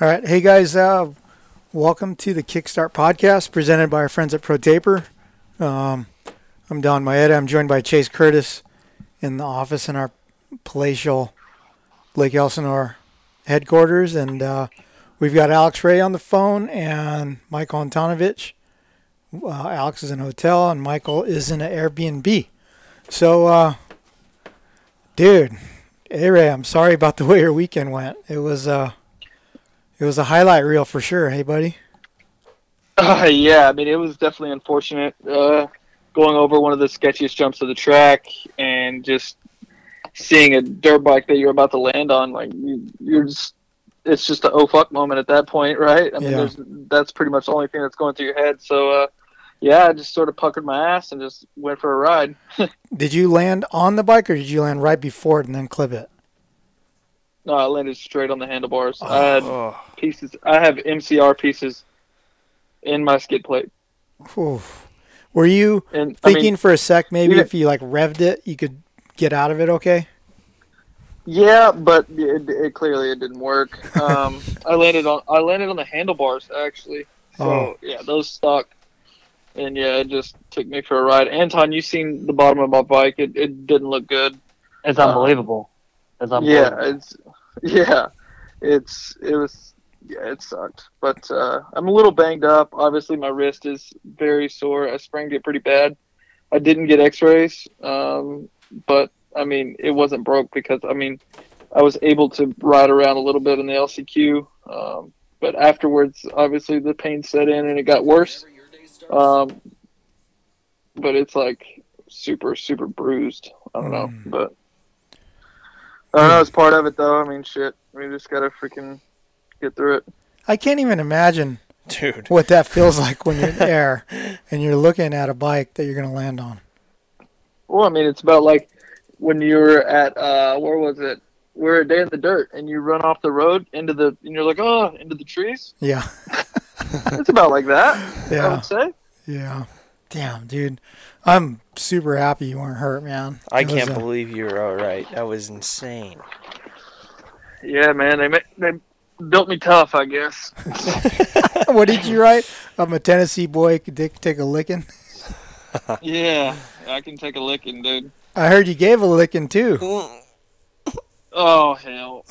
All right, hey guys, uh, welcome to the Kickstart podcast presented by our friends at ProTaper. Um, I'm Donn Maeda. I'm joined by Chase Curtis in the office in our palatial Lake Elsinore headquarters, and uh, we've got Alex Ray on the phone and Michael Antonovich. Uh, Alex is in a hotel, and Michael is in an Airbnb. So, uh, dude, hey Ray, I'm sorry about the way your weekend went. It was uh, it was a highlight reel for sure. Hey, buddy. Uh, yeah, I mean, it was definitely unfortunate uh, going over one of the sketchiest jumps of the track and just seeing a dirt bike that you're about to land on. Like you, you're just, it's just a oh fuck moment at that point, right? I mean, Yeah. there's that's pretty much the only thing that's going through your head. So, uh, yeah, I just sort of puckered my ass and just went for a ride. Did you land on the bike or did you land right before it and then clip it? No, I landed straight on the handlebars. I had Oh, pieces. I have MCR pieces in my skid plate, Oof. Were you and I thinking mean, for a sec maybe yeah. if you like revved it, you could get out of it okay? Yeah, but it, it clearly it didn't work. Um, I landed on I landed on the handlebars actually. So Oh. yeah, those stuck, and yeah, it just took me for a ride. Anton, you seen the bottom of my bike? It it didn't look good. It's Uh, unbelievable. It's Yeah, it's yeah, it's it was yeah, it sucked. But uh, I'm a little banged up. Obviously, my wrist is very sore. I sprained it pretty bad. I didn't get X-rays, um, but I mean, it wasn't broke because I mean, I was able to ride around a little bit in the LCQ. Um, but afterwards, obviously, the pain set in and it got worse. Um, but it's like super, super bruised. I don't know, Mm. but I don't know. It's part of it, though. I mean, shit. We just gotta freaking get through it. I can't even imagine dude. what that feels like when you're there and you're looking at a bike that you're going to land on. Well, I mean, it's about like when you were at uh, where was it? We're a day in the dirt, and you run off the road into the, and you're like, oh, into the trees. Yeah. It's about like that. I Yeah. would say. Yeah. Damn, dude. I'm super happy you weren't hurt, man. I It can't uh, believe you're all right. That was insane. Yeah, man. They they built me tough, I guess. what did you write? I'm a Tennessee boy. Could take, take a licking. yeah, I can take a licking, dude. I heard you gave a licking too. Oh hell!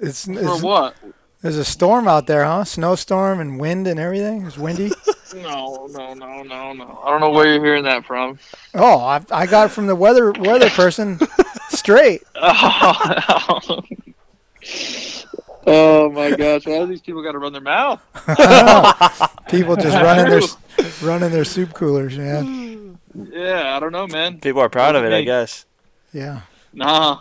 It's, For it's what? There's a storm out there, huh? Snowstorm and wind and everything. It's windy. No, no, no, no, no. I don't know where you're hearing that from. oh, I, I got it from the weather weather person straight. Oh, oh my gosh! Why do these people got to run their mouth? People just running their running their soup coolers, man. Yeah, I don't know, man. People are proud of it, I guess. Yeah. Nah.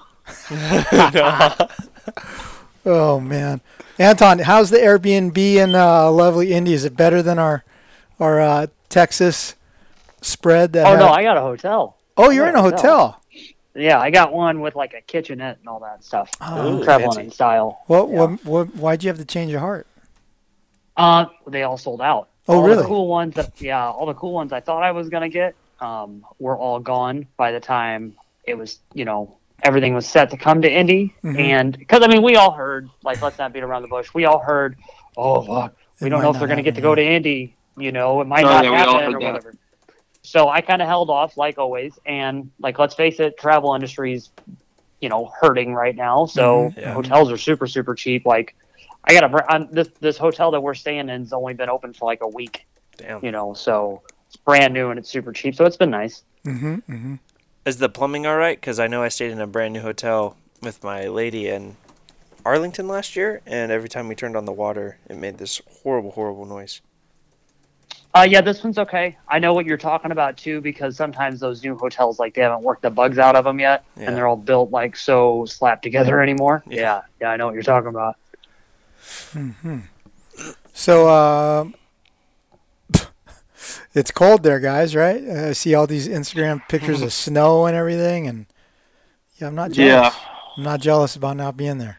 Oh man, Anton, how's the Airbnb in uh, lovely Indy? Is it better than our our uh, Texas spread? That oh had- no, I got a hotel. oh, you're in a hotel. hotel. Yeah, I got one with like a kitchenette and all that stuff. Oh, Traveling fancy. in style. What, Yeah. what what why'd you have to change your heart? Uh, they all sold out. Oh, all really? The cool ones that yeah, all the cool ones I thought I was gonna get, um, were all gone by the time it was you know everything was set to come to Indy. Mhm. And because I mean we all heard like let's not beat around the bush. We all heard, oh fuck, we It don't know if they're gonna get to go to Indy. You know, it might Oh, not yeah, happen or that. whatever. So I kind of held off like always, and like let's face it, travel industry's you know hurting right now. So Mhm. Yeah. hotels are super super cheap. Like I got a br- I'm, this this hotel that we're staying in's only been open for like a week. Damn. You know, so it's brand new and it's super cheap. So it's been nice. Mm-hmm. mm-hmm. Is the plumbing all right? Because I know I stayed in a brand new hotel with my lady in Arlington last year, and every time we turned on the water, it made this horrible, horrible noise. Uh, yeah, this one's okay. I know what you're talking about too, because sometimes those new hotels, like they haven't worked the bugs out of them yet, Yeah. and they're all built like so slapped together anymore. Yeah. Yeah, yeah, I know what you're talking about. So, uh, it's cold there, guys, right? Uh, I see all these Instagram pictures of snow and everything, and yeah, I'm not jealous. Yeah. I'm not jealous about not being there.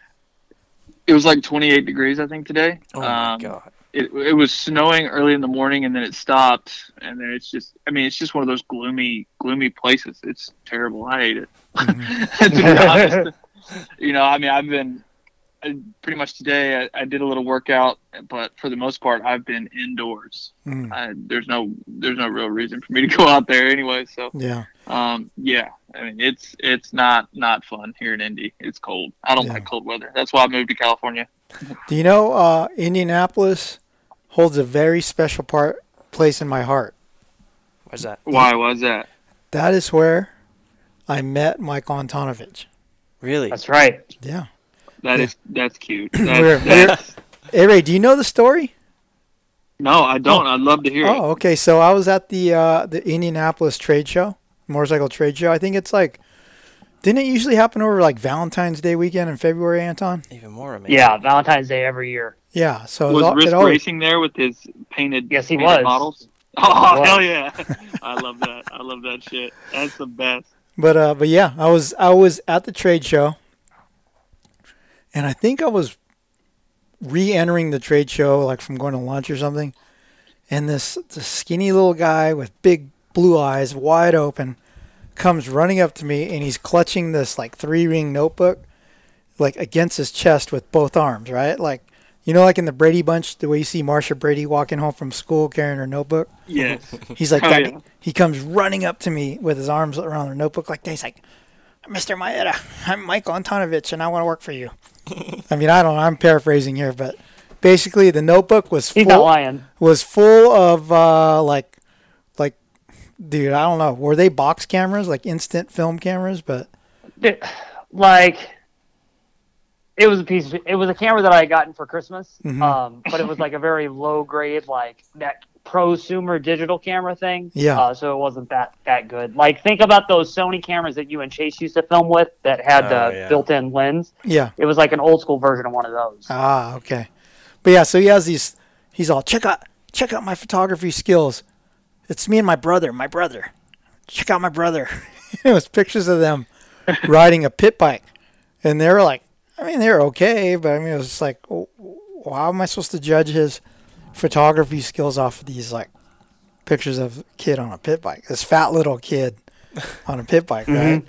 It was like 28 degrees, I think, today. Oh my Um, god. It, it was snowing early in the morning, and then it stopped, and then it's just. I mean, it's just one of those gloomy, gloomy places. It's terrible. I hate it. to be honest, you know, I mean, I've been I, pretty much today. I, I did a little workout, but for the most part, I've been indoors. Mm, I, there's no, there's no real reason for me to go out there anyway. So, yeah. um, yeah, I mean, it's it's not not fun here in Indy. It's cold. I don't Yeah. like cold weather. That's why I moved to California. Do you know uh, Indianapolis holds a very special part place in my heart? Why's that? Why was that? That is where I met Mike Antonovich. Really? That's right. Yeah. That Yeah. is that's cute. We're- That, that's, Hey Ray, do you know the story? no, I don't. I'd love to hear it. Oh, okay. So I was at the uh, the Indianapolis trade show, motorcycle trade show. I think it's like, didn't it usually happen over like Valentine's Day weekend in February, Anton? Even more amazing. Yeah, Valentine's Day every year. Yeah. So it Was al- it Risk always- Racing there with his painted? Yes, he painted was. Models. he Oh was. hell yeah! I love that. I love that shit. That's the best. But uh, but yeah, I was I was at the trade show, and I think I was re-entering the trade show like from going to lunch or something, and this this skinny little guy with big blue eyes, wide open, comes running up to me, and he's clutching this like three ring notebook, like against his chest with both arms, right? Like you know, like in the Brady Bunch, the way you see Marcia Brady walking home from school carrying her notebook. Yes. He's like Oh, that. yeah. He comes running up to me with his arms around her notebook like that. He's like, Mr. Maeda, I'm Michael Antonovich and I want to work for you. I mean, I don't know. I'm paraphrasing here, but basically the notebook was He's not full, lying. was full of uh, like, like, dude, I don't know. Were they box cameras, like instant film cameras? But Dude, like it was a piece of, it was a camera that I had gotten for Christmas. Mhm. Um, but it was like a very low grade, like that prosumer digital camera thing. Yeah. Uh, so it wasn't that that good. Like think about those Sony cameras that you and Chase used to film with that had Oh, the yeah. built-in lens. yeah. It was like an old school version of one of those. Ah, okay. But yeah, so he has these. He's all check out check out my photography skills. It's me and my brother. My brother. Check out my brother. it was pictures of them riding a pit bike, and they were like, I mean, they were okay, but I mean, it was just like, oh, how am I supposed to judge his photography skills off of these like pictures of a kid on a pit bike? This fat little kid on a pit bike, right?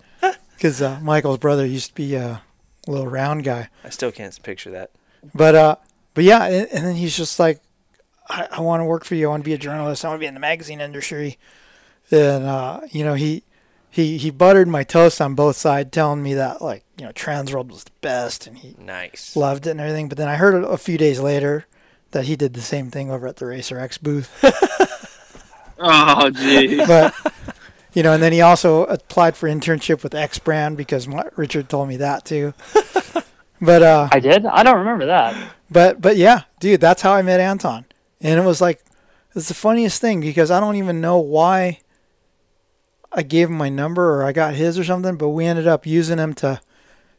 Because uh, Michael's brother used to be a little round guy. I still can't picture that. But uh, but yeah, and, and then he's just like, I, I want to work for you. I want to be a journalist. I want to be in the magazine industry. And uh, you know, he he he buttered my toast on both sides, telling me that like you know Transworld was the best, and he Nice. loved it and everything. But then I heard a few days later that he did the same thing over at the Racer X booth. Oh gee. but you know, and then he also applied for internship with X Brand because Richard told me that too. but uh, I did. I don't remember that. But but yeah, dude, that's how I met Anton, and it was like it's the funniest thing because I don't even know why I gave him my number or I got his or something, but we ended up using him to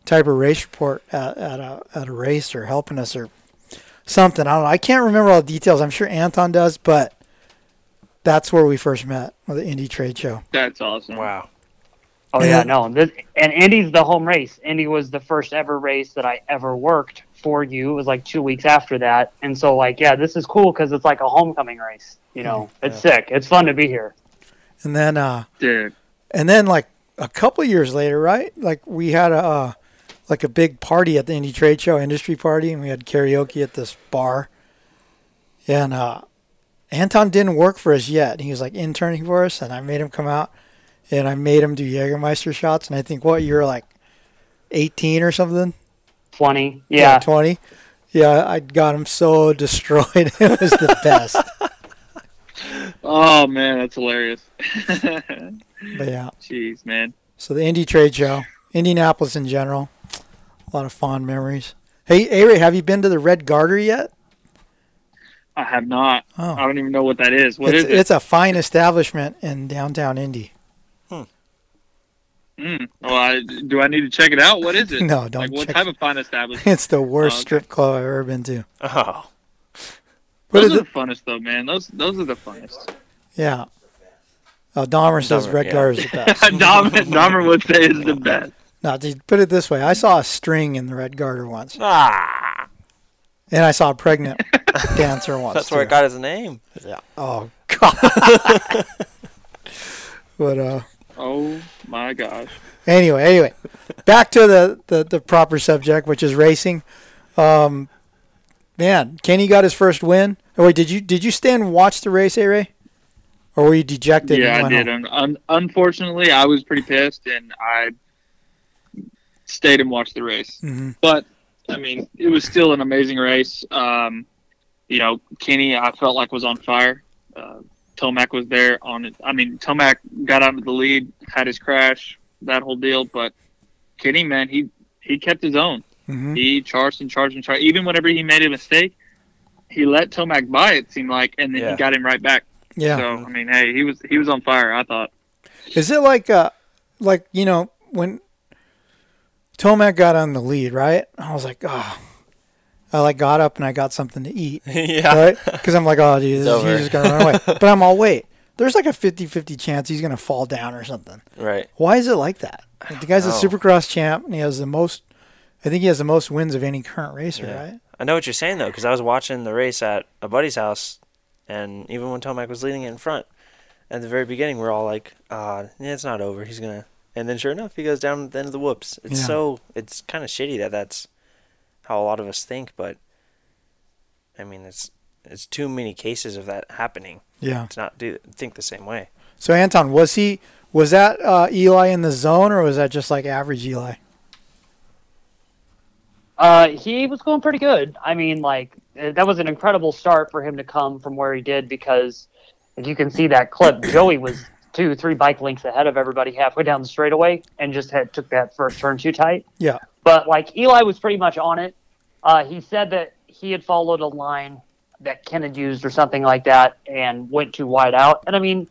type a race report at, at a at a race or helping us or something. I don't know. I can't remember all the details. I'm sure Anton does, but that's where we first met with the Indy Trade Show. That's awesome. Wow. Oh And yeah, no. This, and Indy's the home race. Indy was the first ever race that I ever worked for you. It was like two weeks after that, and so like yeah, this is cool because it's like a homecoming race. You know, it's sick. It's fun to be here. And then uh Dude. And then like a couple years later, right? Like we had a uh, like a big party at the Indy Trade Show, industry party, and we had karaoke at this bar. And uh, Anton didn't work for us yet. He was like interning for us, and I made him come out, and I made him do Jägermeister shots. And I think what you were like, eighteen or something, Twenty. Yeah. twenty. Yeah, I got him so destroyed. it was the best. Oh man, that's hilarious. but yeah. Jeez, man. So the Indy Trade Show, Indianapolis in general, a lot of fond memories. Hey, A-Ray, have you been to the Red Garter yet? I have not. Oh. I don't even know what that is. What it's, is it? it's a fine establishment in downtown Indy. Mm. Well, I, do I need to check it out? What is it? No, don't Like what check type of fine establishment? It's the worst Oh, okay. strip club I've ever been to. Oh, What Those are it? the funnest though, man. Those those are the funnest. Yeah. Oh, Dahmer says Dahmer, Red yeah. Guard is the best. Dahmer, Dahmer would say is the best. No, dude, put it this way: I saw a string in the Red Garter once, ah, and I saw a pregnant dancer once. that's where it got his name. Yeah. Oh God. but uh, Oh my gosh. anyway, anyway, back to the, the the proper subject, which is racing. Um, man, Kenny got his first win. Oh wait, did you did you stand and watch the race, A Ray? Or were you dejected? yeah, and I did. Un- un- unfortunately, I was pretty pissed, and I stayed and watched the race. Mhm. But I mean, it was still an amazing race. Um, you know, Kenny, I felt like was on fire. Uh, Tomac was there on it. I mean, Tomac got out of the lead, had his crash, that whole deal. But Kenny, man, he he kept his own. Mhm. He charged and charged and charged. Even whenever he made a mistake, he let Tomac by. It seemed like, and then Yeah. he got him right back. Yeah. So I mean, hey, he was he was on fire. I thought. Is it like uh like you know when Tomac got on the lead, right? I was like, oh, I like got up and I got something to eat, yeah. right? Because I'm like, oh, dude, this, he's just gonna run away. But I'm all wait. There's like a 50-50 chance he's gonna fall down or something. Right. Why is it like that? Like, the guy's a. Supercross champ and he has the most. I think he has the most wins of any current racer, Yeah. right? I know what you're saying though, because I was watching the race at a buddy's house, and even when Tomac was leading it in front, at the very beginning, we're all like, "Ah, yeah, it's not over. He's gonna." And then, sure enough, he goes down at the end of the whoops. It's Yeah. so it's kind of shitty that that's how a lot of us think, but I mean, it's it's too many cases of that happening Yeah. to not do think the same way. So Anton, was he was that uh, Eli in the zone or was that just like average Eli? Uh, he was going pretty good. I mean, like uh, that was an incredible start for him to come from where he did because if you can see that clip, Joey was two, three bike lengths ahead of everybody halfway down the straightaway and just had took that first turn too tight. Yeah. But like Eli was pretty much on it. Uh, he said that he had followed a line that Ken had used or something like that and went too wide out. And I mean,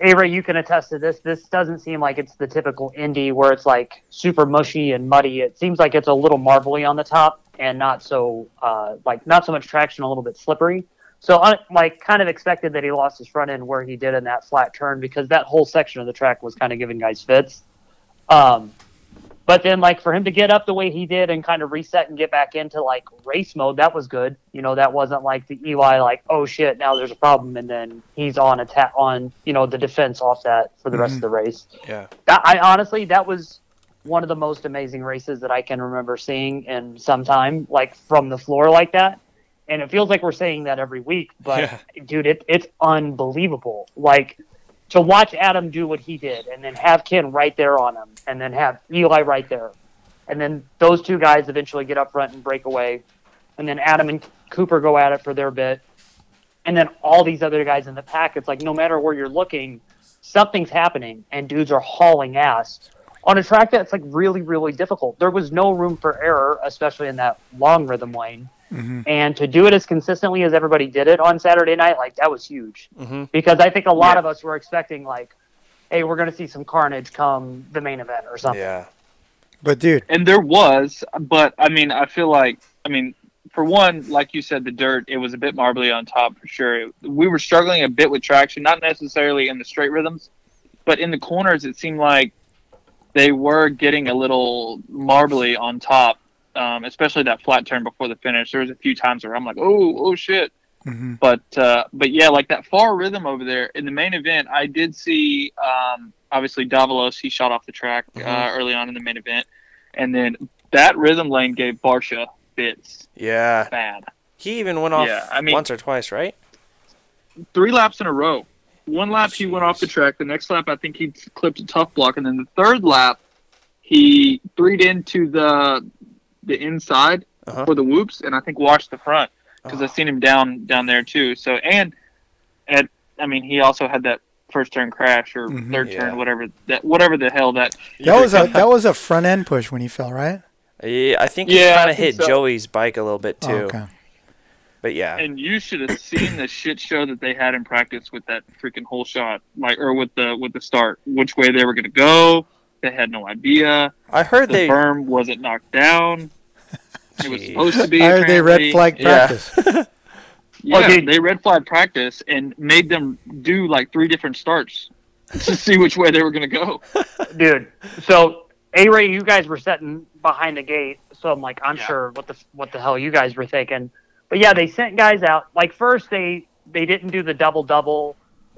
A-Ray, you can attest to this. This doesn't seem like it's the typical Indy where it's like super mushy and muddy. It seems like it's a little marbly on the top and not so uh, like not so much traction, a little bit slippery. So I like kind of expected that he lost his front end where he did in that flat turn because that whole section of the track was kind of giving guys fits. Um, but then, like for him to get up the way he did and kind of reset and get back into like race mode, that was good. You know, that wasn't like the Eli like, oh shit, now there's a problem, and then he's on attack on you know the defense off that for the rest of the race. Yeah. That, I honestly, that was one of the most amazing races that I can remember seeing in some time, like from the floor like that. And it feels like we're saying that every week, but Yeah. dude, it, it's unbelievable. Like to watch Adam do what he did, and then have Ken right there on him, and then have Eli right there, and then those two guys eventually get up front and break away, and then Adam and Cooper go at it for their bit, and then all these other guys in the pack. It's like no matter where you're looking, something's happening, and dudes are hauling ass on a track that's like really, really difficult. There was no room for error, especially in that long rhythm lane. Mm-hmm. And to do it as consistently as everybody did it on Saturday night, like that was huge. Mm-hmm. Because I think a lot Yeah. of us were expecting like, hey, we're going to see some carnage come the main event or something. Yeah. But dude, And there was, but I mean, I feel like, I mean, for one, like you said, the dirt, it was a bit marbly on top for sure. We were struggling a bit with traction, not necessarily in the straight rhythms, but in the corners, it seemed like they were getting a little marbly on top, um, especially that flat turn before the finish. There was a few times where I'm like, oh, oh shit. hmm But uh, but yeah, like that far rhythm over there in the main event, I did see um, obviously Davalos. He shot off the track uh, Mhm. early on in the main event, and then that rhythm lane gave Barcia fits Yeah. bad. He even went off Yeah, I mean- once or twice, right? Three laps in a row. One lap he went off the track. The next lap I think he clipped a tough block, and then the third lap he threed into the the inside Uh-huh. for the whoops, and I think washed the front. because Oh. I've seen him down down there too. So and and I mean he also had that first turn crash or Mhm. third Yeah. turn whatever that whatever the hell that that was a that was a front end push when he fell, right? Yeah, I think he Yeah, kind of hit so. Joey's bike a little bit too. Oh, okay. But yeah, and you should have seen the shit show that they had in practice with that freaking whole shot like or with the with the start which way they were going to go They had no idea. I heard The they. berm wasn't knocked down. It was supposed to be. I heard they red apparently. flag practice. Yeah, Oh, dude. they red flag practice and made them do like three different starts to see which way they were going to go. dude. So A Ray, you guys were sitting behind the gate, so I'm like, I'm Yeah. sure what the what the hell you guys were thinking. But yeah, they sent guys out. Like first, they they didn't do the double double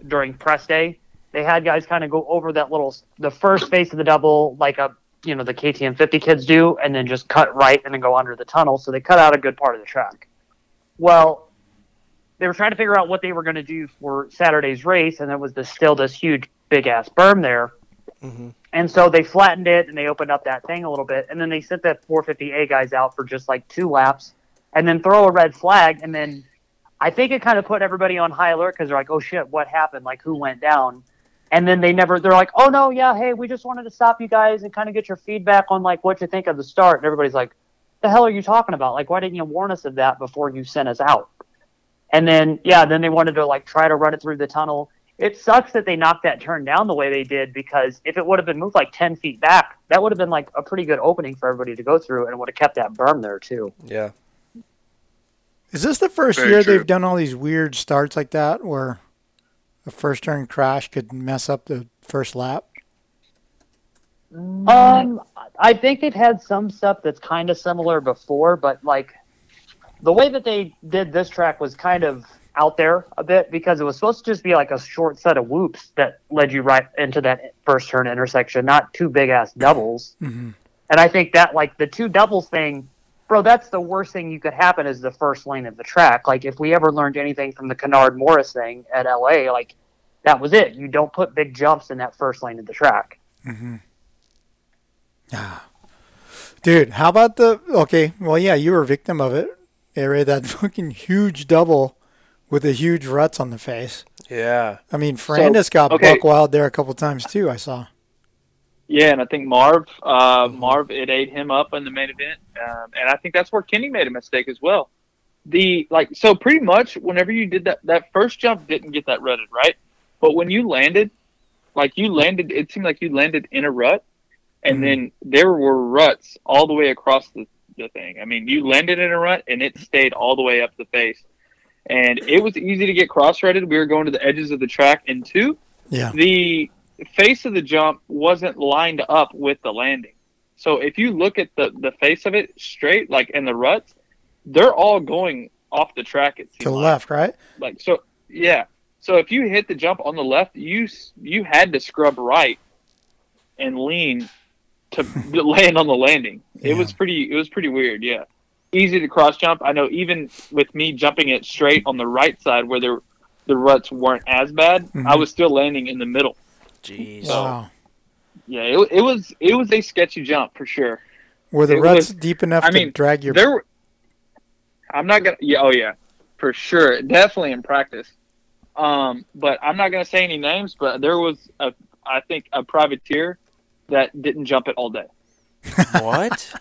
during press day. They had guys kind of go over that little the first face of the double, like a you know the KTM 50 kids do, and then just cut right and then go under the tunnel. So they cut out a good part of the track. Well, they were trying to figure out what they were going to do for Saturday's race, and there was this still this huge big ass berm there. Mhm. And so they flattened it and they opened up that thing a little bit, and then they sent the 450A guys out for just like two laps, and then throw a red flag, and then I think it kind of put everybody on high alert because they're like, oh shit, what happened? Like who went down? And then they never, they're like, oh no, yeah, hey, we just wanted to stop you guys and kind of get your feedback on like what you think of the start. And everybody's like, the hell are you talking about? Like, why didn't you warn us of that before you sent us out? And then, yeah, then they wanted to like try to run it through the tunnel. It sucks that they knocked that turn down the way they did because if it would have been moved like 10 feet back, that would have been like a pretty good opening for everybody to go through and would have kept that berm there too. Yeah. Is this the first Very year true. they've done all these weird starts like that where a first turn crash could mess up the first lap? Um, I think they've had some stuff that's kind of similar before, but like the way that they did this track was kind of out there a bit because it was supposed to just be like a short set of whoops that led you right into that first turn intersection, not two big ass doubles. hmm And I think that like the two doubles thing, bro, that's the worst thing you could happen is the first lane of the track. Like if we ever learned anything from the Kennard Morris thing at LA, like that was it. You don't put big jumps in that first lane of the track. Mm-hmm. Ah. Dude, how about the okay? Well, yeah, you were a victim of it. Area that fucking huge double with the huge ruts on the face. Yeah. I mean, Ferrandis got okay. buck wild there a couple times too. I saw. Yeah, and I think Marv, uh, Marv, it ate him up in the main event, um, and I think that's where Kenny made a mistake as well. The like, so pretty much whenever you did that, that first jump didn't get that rutted right, but when you landed, like you landed, it seemed like you landed in a rut, and Mhm. then there were ruts all the way across the, the thing. I mean, you landed in a rut, and it stayed all the way up the face, and it was easy to get cross-rutted. We were going to the edges of the track, and two, Yeah. the face of the jump wasn't lined up with the landing. So if you look at the, the face of it straight, like in the ruts, they're all going off the track. It seemed To the like. left, right? Like so, yeah. So if you hit the jump on the left, you you had to scrub right and lean to land on the landing. It Yeah. was pretty. It was pretty weird. Yeah, easy to cross jump. I know even with me jumping it straight on the right side where there the ruts weren't as bad, I Mhm. was still landing in the middle. Jeez. Wow. Yeah, it, it was it was a sketchy jump for sure. Were the It ruts was- deep enough I to mean, drag your? There, were, I'm not gonna. Yeah, oh yeah, for sure, definitely in practice. Um, but I'm not gonna say any names. But there was a, I think, a privateer that didn't jump it all day. What?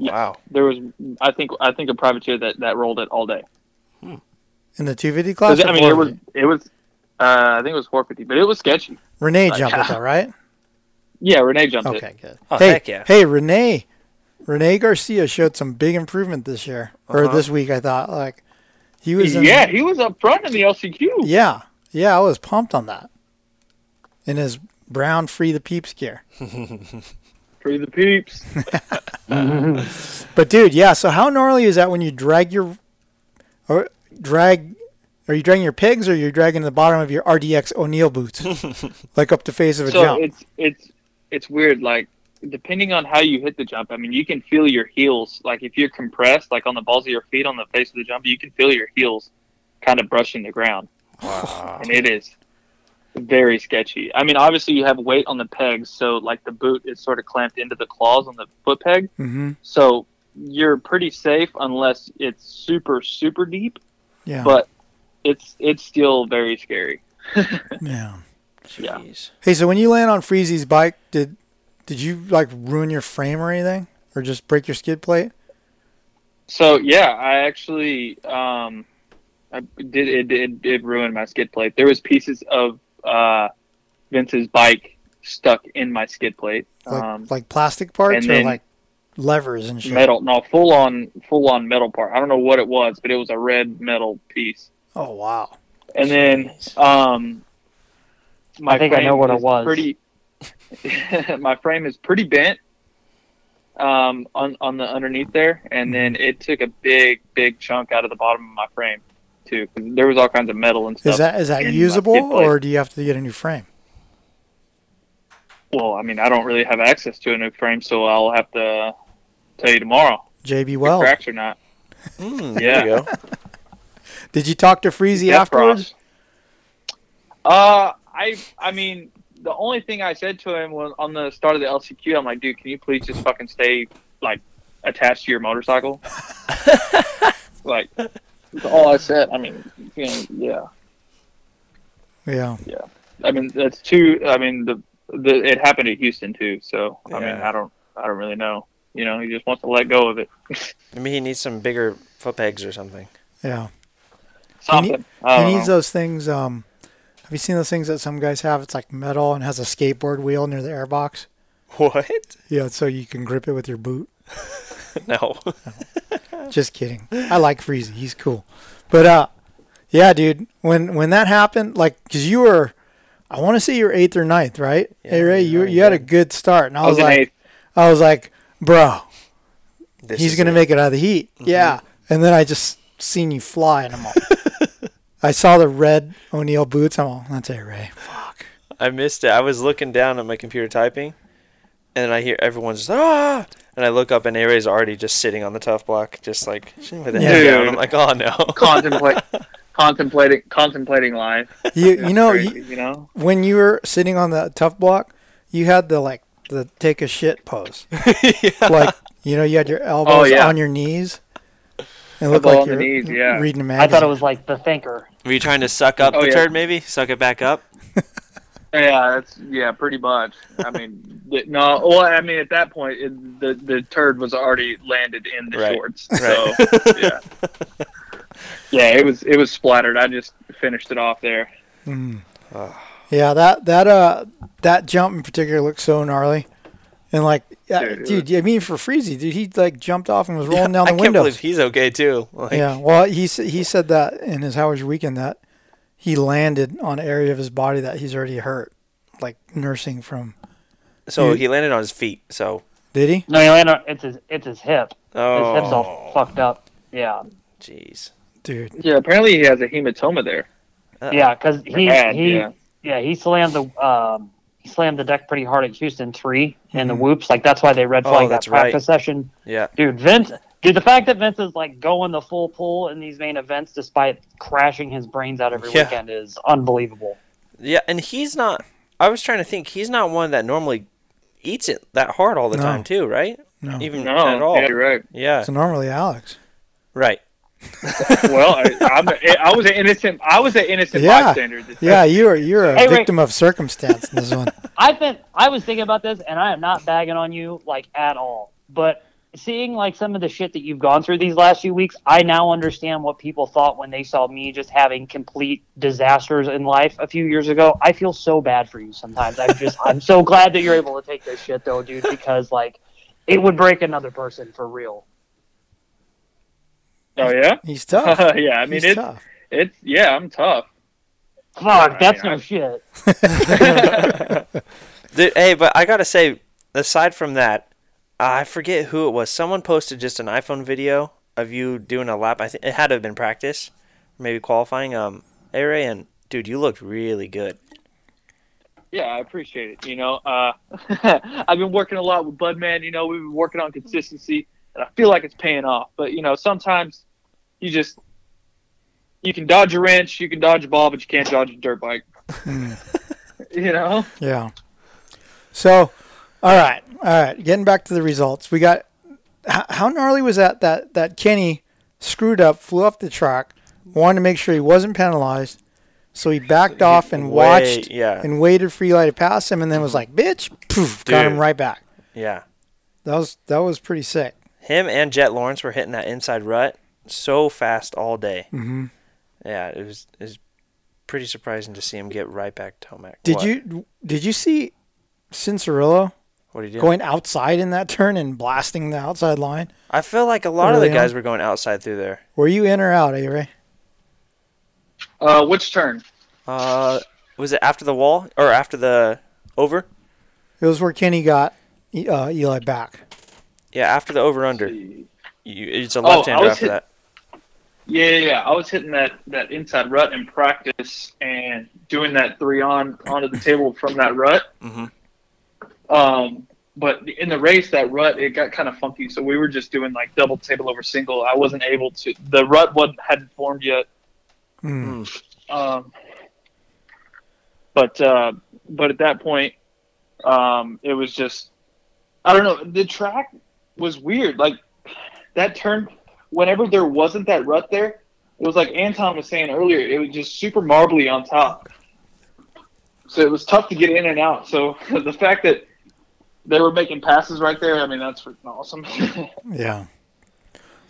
Yes. Wow. There was, I think, I think a privateer that that rolled it all day. in the 250 class. or I mean, it was, it was, uh, I think it was 450, but it was sketchy. Renee like- jumped it though, right? Yeah, Renee jumped it. Okay, good. Oh, hey, heck yeah. hey, Renee, Renee Garcia showed some big improvement this year or Uh-huh. this week. I thought like he was. In, Yeah, he was up front in the LCQ. yeah, yeah. I was pumped on that. In his brown free the peeps gear. Free the peeps. But dude, yeah. So how gnarly is that when you drag your or drag? Are you dragging your pigs or you're dragging the bottom of your RDX O'Neal boots, like up the face of a so jump? it's it's it's weird like depending on how you hit the jump i mean you can feel your heels like if you're compressed like on the balls of your feet on the face of the jump you can feel your heels kind of brushing the ground Wow. and it is very sketchy i mean obviously you have weight on the pegs so like the boot is sort of clamped into the claws on the foot peg hmm so you're pretty safe unless it's super super deep Yeah. but it's it's still very scary yeah. Yeah. Jeez. Hey, so when you land on Friese's bike, did did you like ruin your frame or anything, or just break your skid plate? So yeah, I actually um, I did it, it it ruined my skid plate. There was pieces of uh, Vince's bike stuck in my skid plate. Like, um, like plastic parts or like levers and shit. metal, no, full on, full on metal part. I don't know what it was, but it was a red metal piece. Oh wow. And then, um, my I think I know frame what it is was. Pretty, my frame is pretty bent, um, on on the underneath there, and then Mm-hmm. it took a big, big chunk out of the bottom of my frame too. 'cause there was all kinds of metal and stuff. Is that is that usable or do you have to get a new frame? Well, I mean, I don't really have access to a new frame, so I'll have to tell you tomorrow. JB if Weld. cracks or not. Mm, there Yeah. you go. Did you talk to Friese afterwards? Uh, I I mean, the only thing I said to him was on the start of the LCQ, I'm like, dude, can you please just fucking stay like attached to your motorcycle? like, that's all I said. I mean, you know, yeah. Yeah. I mean, that's too. I mean, the the it happened at Houston too. So I mean, I don't I don't really know. You know, he just wants to let go of it. Maybe he needs some bigger foot pegs or something. Yeah. Something. He don't needs know. those things. Um, have you seen those things that some guys have? It's like metal and has a skateboard wheel near the airbox. What? Yeah, so you can grip it with your boot. No. Just kidding. I like Friese. He's cool. But uh, yeah, dude. When when that happened, like, cause you were, I want to say you were eighth or ninth, right? Yeah, hey Ray, you you had a good start, and I I was, was like. I was like, bro, This he's gonna it. make it out of the heat. Yeah. And then I just seen you fly, and I'm all. I saw the red O'Neal boots. I'm all, that's A Ray. Fuck. I missed it. I was looking down at my computer typing, and then I hear everyone's just ah, and I look up and A-Ray's already just sitting on the tough block, just like with a head Yeah. down. I'm like, oh no. contemplate contemplating contemplating life. You you know crazy, you, you know. when you were sitting on the tough block, you had the like the take a shit pose. Like you know, you had your elbows Oh, yeah. on your knees. And it looked like on the you're knees, yeah. reading a I magazine. I thought it was like the thinker. Were you trying to suck up Oh, the yeah. turd? Maybe suck it back up. Yeah, that's yeah, pretty much. I mean, no. Well, I mean, at that point, it, the the turd was already landed in the Right. shorts. So yeah, yeah, it was it was splattered. I just finished it off there. Mm. Oh. Yeah, that that uh that jump in particular looked so gnarly, and like, yeah, Dude, dude, I mean for Friese, dude, he like jumped off and was rolling down the window. I the can't believe he's okay too. Like, yeah, well, he he said that in his Howard's weekend that he landed on an area of his body that he's already hurt, like nursing from. So You- he landed on his feet. So Did he? No, he landed on, it's his it's his hip. Oh. His oh, hip's all fucked up. Yeah, jeez. Dude, Yeah, apparently he has a hematoma there. Uh-oh. yeah, because he Bad, he yeah. yeah he slammed the um he slammed the deck pretty hard at Houston 3 and the Mhm. whoops like that's why they red Oh, that that's right. practice session. Yeah. Dude, Vince, dude, the fact that Vince is like going the full pull in these main events despite crashing his brains out every Yeah. weekend is unbelievable. Yeah, and he's not. I was trying to think. He's not one that normally eats it that hard all the No. time, too, right? no, Even No, at all. yeah, you're right. Yeah, so normally Alex. right. Well, I, I'm, I was an innocent. I was an innocent Yeah. bystander. This Yeah, you're you're a Hey, Rick. victim of circumstance in this one. I've been I was thinking about this and I am not bagging on you like at all. But seeing like some of the shit that you've gone through these last few weeks, I now understand what people thought when they saw me just having complete disasters in life a few years ago. I feel so bad for you sometimes. I'm just I'm so glad that you're able to take this shit though, dude, because like it would break another person for real. Oh yeah. He's tough. yeah, I mean He's it's tough. it's yeah, I'm tough. Fuck, that's I- no shit. Dude, hey, but I gotta say, aside from that, I forget who it was. Someone posted just an iPhone video of you doing a lap. I think it had to have been practice, maybe qualifying. Um, A-Ray, and dude, you looked really good. Yeah, I appreciate it. You know, uh, I've been working a lot with Budman. You know, we've been working on consistency, and I feel like it's paying off. But you know, sometimes you just you can dodge a wrench, you can dodge a ball, but you can't dodge a dirt bike. Mm, You know? yeah. So, all right, all right. Getting back to the results, we got. How, how gnarly was that? That that Kenny screwed up, flew off the track, wanted to make sure he wasn't penalized, so he backed off and Way- watched yeah, and waited for Eli to pass him, and then was like, "Bitch!" Poof, got him right back. yeah. That was that was pretty sick. Him and Jet Lawrence were hitting that inside rut so fast all day. hmm Yeah, it was it was pretty surprising to see him get right back to Tomac. Did What? you did you see Cianciarulo What do you do? going outside in that turn and blasting the outside line? I feel like a lot of the guys on. were going outside through there. Were you in or out, A Ray? Uh, which turn? Uh, was it after the wall or after the over? It was where Kenny got uh, Eli back. Yeah, after the over under. You, it's a Oh, left hander was after hit- that. Yeah, yeah. I was hitting that that inside rut in practice and doing that three on onto the table from that rut. hmm Um, but in the race, that rut it got kind of funky, so we were just doing like double table over single. I wasn't able to. The rut wasn't hadn't formed yet. Hmm. Um, but uh, but at that point, um, it was just I don't know. The track was weird. Like that turn, whenever there wasn't that rut there, it was like Anton was saying earlier. It was just super marbly on top. So it was tough to get in and out. So the fact that they were making passes right there, I mean, that's freaking awesome. Yeah.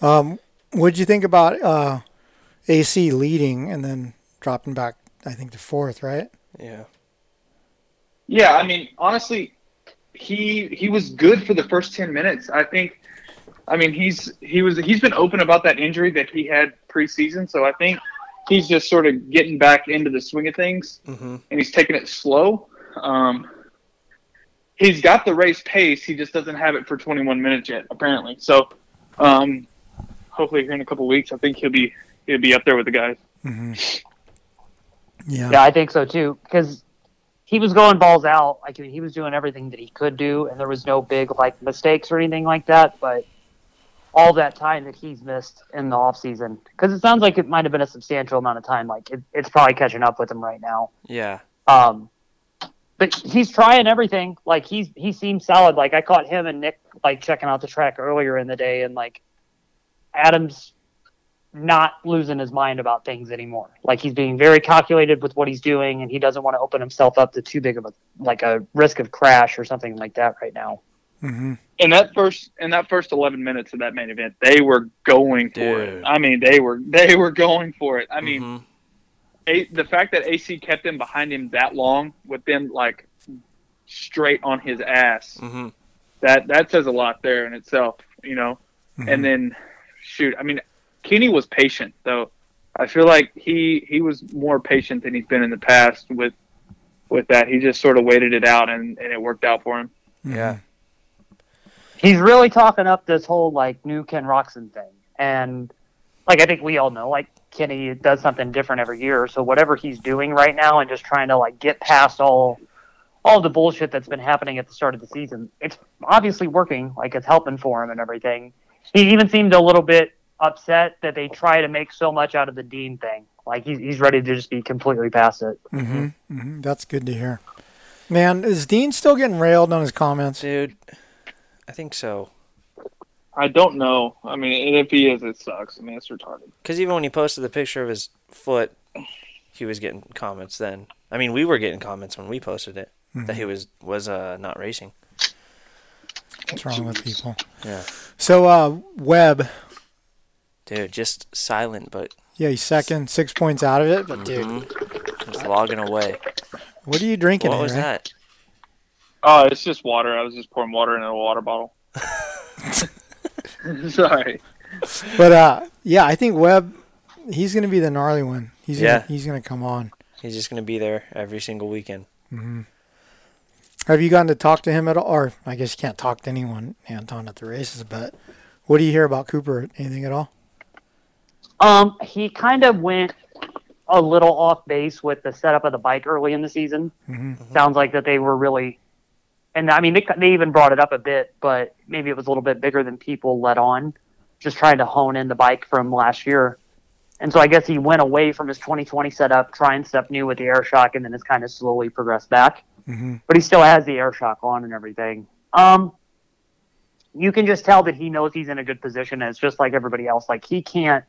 Um, what'd you think about uh, AC leading and then dropping back? I think to fourth, right? Yeah. Yeah, I mean, honestly, he he was good for the first ten minutes. I think. I mean, he's he was he's been open about that injury that he had preseason, so I think he's just sort of getting back into the swing of things, hmm and he's taking it slow. Um, he's got the race pace, he just doesn't have it for 21 minutes yet, apparently. So, um, hopefully, here in a couple weeks, I think he'll be he'll be up there with the guys. Mm-hmm. Yeah. Yeah, I think so too. Because he was going balls out. Like I mean, he was doing everything that he could do, and there was no big like mistakes or anything like that. But all that time that he's missed in the off season, because it sounds like it might have been a substantial amount of time. Like it, it's probably catching up with him right now. Yeah. Um, but he's trying everything. Like he's he seems solid. Like I caught him and Nick like checking out the track earlier in the day, and like Adams not losing his mind about things anymore. Like he's being very calculated with what he's doing, and he doesn't want to open himself up to too big of a like a risk of crash or something like that right now. Mm-hmm. in that first in that first 11 minutes of that main event they were going for Dude. it i mean they were they were going for it i mean Mhm. a, the fact that ac kept him behind him that long with them like straight on his ass Mhm. that that says a lot there in itself you know Mm-hmm. and then shoot i mean kenny was patient though i feel like he he was more patient than he's been in the past with with that he just sort of waited it out and and it worked out for him Yeah. He's really talking up this whole like new Ken Roczen thing. And like I think we all know, like Kenny does something different every year. So whatever he's doing right now and just trying to like get past all all the bullshit that's been happening at the start of the season, it's obviously working, like it's helping for him and everything. He even seemed a little bit upset that they try to make so much out of the Dean thing. Like he's he's ready to just be completely past it. Mm-hmm. hmm That's good to hear. Man, is Dean still getting railed on his comments? Dude, I think so. I don't know. I mean, if he is, it sucks. I mean, it's retarded. Because even when he posted the picture of his foot, he was getting comments then. I mean, we were getting comments when we posted it that he was was uh, not racing. What's wrong with people? Yeah. So, uh, Webb, Dude, just silent, but yeah, he's second, six points out of it. But dude, mhm, just logging away. what are you drinking? What was Aaron? that? Oh, it's just water. I was just pouring water in a water bottle. Sorry. But uh, yeah, I think Webb, he's gonna be the gnarly one. He's Yeah. gonna, he's gonna come on. He's just gonna be there every single weekend. Have you gotten to talk to him at all? Or I guess you can't talk to anyone, Anton, at the races. But what do you hear about Cooper? Anything at all? Um, he kind of went a little off base with the setup of the bike early in the season. hmm Sounds like that they were really, and I mean they, they even brought it up a bit, but maybe it was a little bit bigger than people let on. Just trying to hone in the bike from last year, and so I guess he went away from his 2020 setup, trying stuff new with the air shock, and then has kind of slowly progressed back. hmm But he still has the air shock on and everything. Um, you can just tell that he knows he's in a good position. And it's just like everybody else. Like he can't,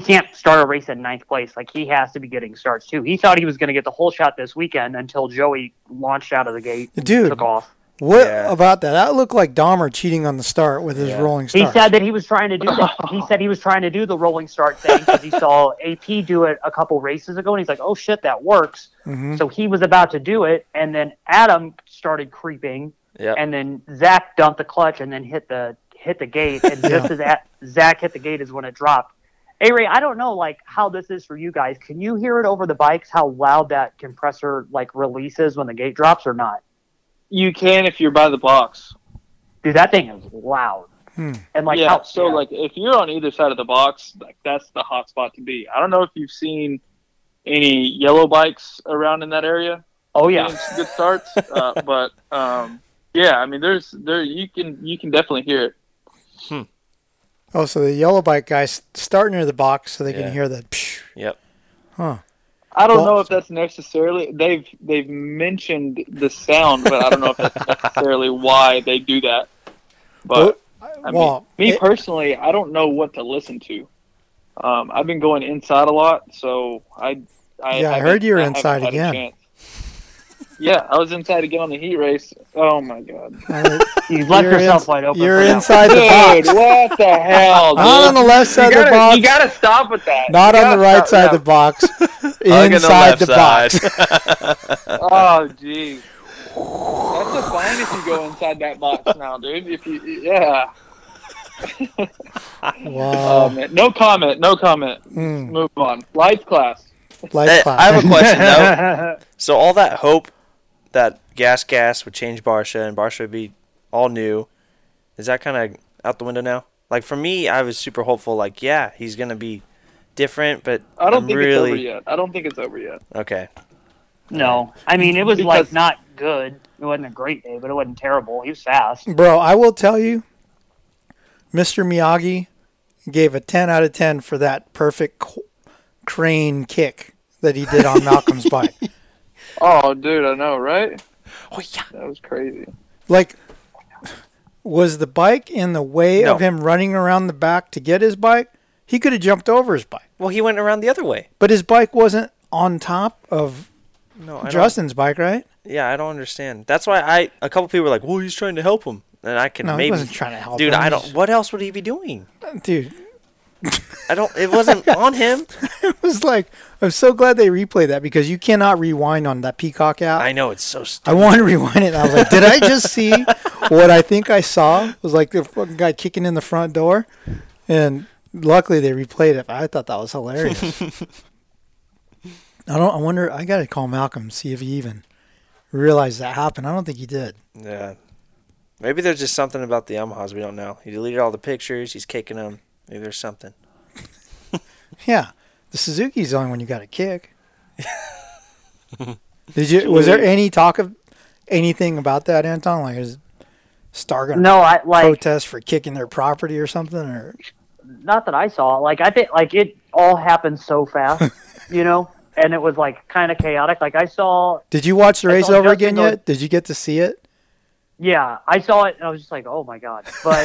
he can't start a race in ninth place. Like he has to be getting starts too. He thought he was going to get the whole shot this weekend until Joey launched out of the gate, and Dude. took off. What Yeah. about that? That looked like Dahmer cheating on the start with his Yeah. rolling He start. said that he was trying to do that. he said he was trying to do the rolling start thing because he saw AP do it a couple races ago, and he's like, "Oh shit, that works." Mhm. So he was about to do it, and then Adam started creeping, Yep. and then Zach dumped the clutch and then hit the hit the gate, and just as that, Zach hit the gate is when it dropped. Hey Ray, I don't know like how this is for you guys. Can you hear it over the bikes? How loud that compressor like releases when the gate drops or not? You can if you're by the box. Dude, that thing is loud. Hmm. And like yeah. how, so yeah. like if you're on either side of the box, like that's the hot spot to be. I don't know if you've seen any yellow bikes around in that area. oh yeah. good starts. uh, but um, yeah, I mean, there's there you can you can definitely hear it. Oh, so the yellow bike guys start near the box so they Yeah. can hear the. Psh, Yep. huh. I don't Well- know if that's necessarily they've they've mentioned the sound, but I don't know if that's necessarily why they do that. But I mean, well, me it- personally, I don't know what to listen to. Um, I've been going inside a lot, so I. I Yeah, I haven't- heard you're inside had a again. Chance. Yeah, I was inside to get on the heat race. Oh my god, You left You're yourself ins- wide open. you're for that. inside the dude! box. What the hell? Not on the left side you of the gotta, box. You gotta stop with that. Not You on the right stop- side yeah. of the box. Inside the, box. Oh, gee. That's a fine if you go inside that box now, dude. If you, yeah. Oh wow. man, no comment. No comment. Mm. Move on. Lights class. Life Hey, class. I have a question though. So all that hope that Gas Gas would change Barcia and Barcia would be all new, is that kind of out the window now? Like for me, I was super hopeful. Like, yeah, he's gonna be different, but I don't I'm think really it's over yet. I don't think it's over yet. okay. no, I mean it was Because- like not good. It wasn't a great day, but it wasn't terrible. He was fast. Bro, I will tell you, Mr. Miyagi gave a 10 out of 10 for that perfect crane kick that he did on Malcolm's bike. Oh, dude, I know, right? Oh yeah. That was crazy. Like, was the bike in the way of him running around the back to get his bike? He could have jumped over his bike, Well, he went around the other way. but his bike wasn't on top of No, I don't, Justin's bike, right? yeah, I don't understand. That's why I a couple people were like, "Well, he's trying to help him," and I can No, he maybe, wasn't trying to help dude. him. I don't. What else would he be doing? Dude, I don't. It wasn't on him. it was like, I'm so glad they replayed that because you cannot rewind on that Peacock app. I know it's so stupid. I wanted to rewind it. I was like, did I just see what I think I saw? It was like the fucking guy kicking in the front door. And luckily they replayed it. I thought that was hilarious. I don't. I wonder. I gotta call Malcolm see if he even realized that happened. I don't think he did. Yeah. Maybe there's just something about the Yamahas we don't know. He deleted all the pictures. He's kicking them. Maybe there's something. Yeah, the Suzuki's the only one you got to kick. Did you? Was there any talk of anything about that, Anton? Like, is Star gonna No, I like protest for kicking their property or something? Or not that I saw. Like I think like it all happened so fast, you know, and it was like kind of chaotic. Like I saw, did you watch the I race over again go- yet? Did you get to see it? yeah, I saw it, and I was just like, oh my god. But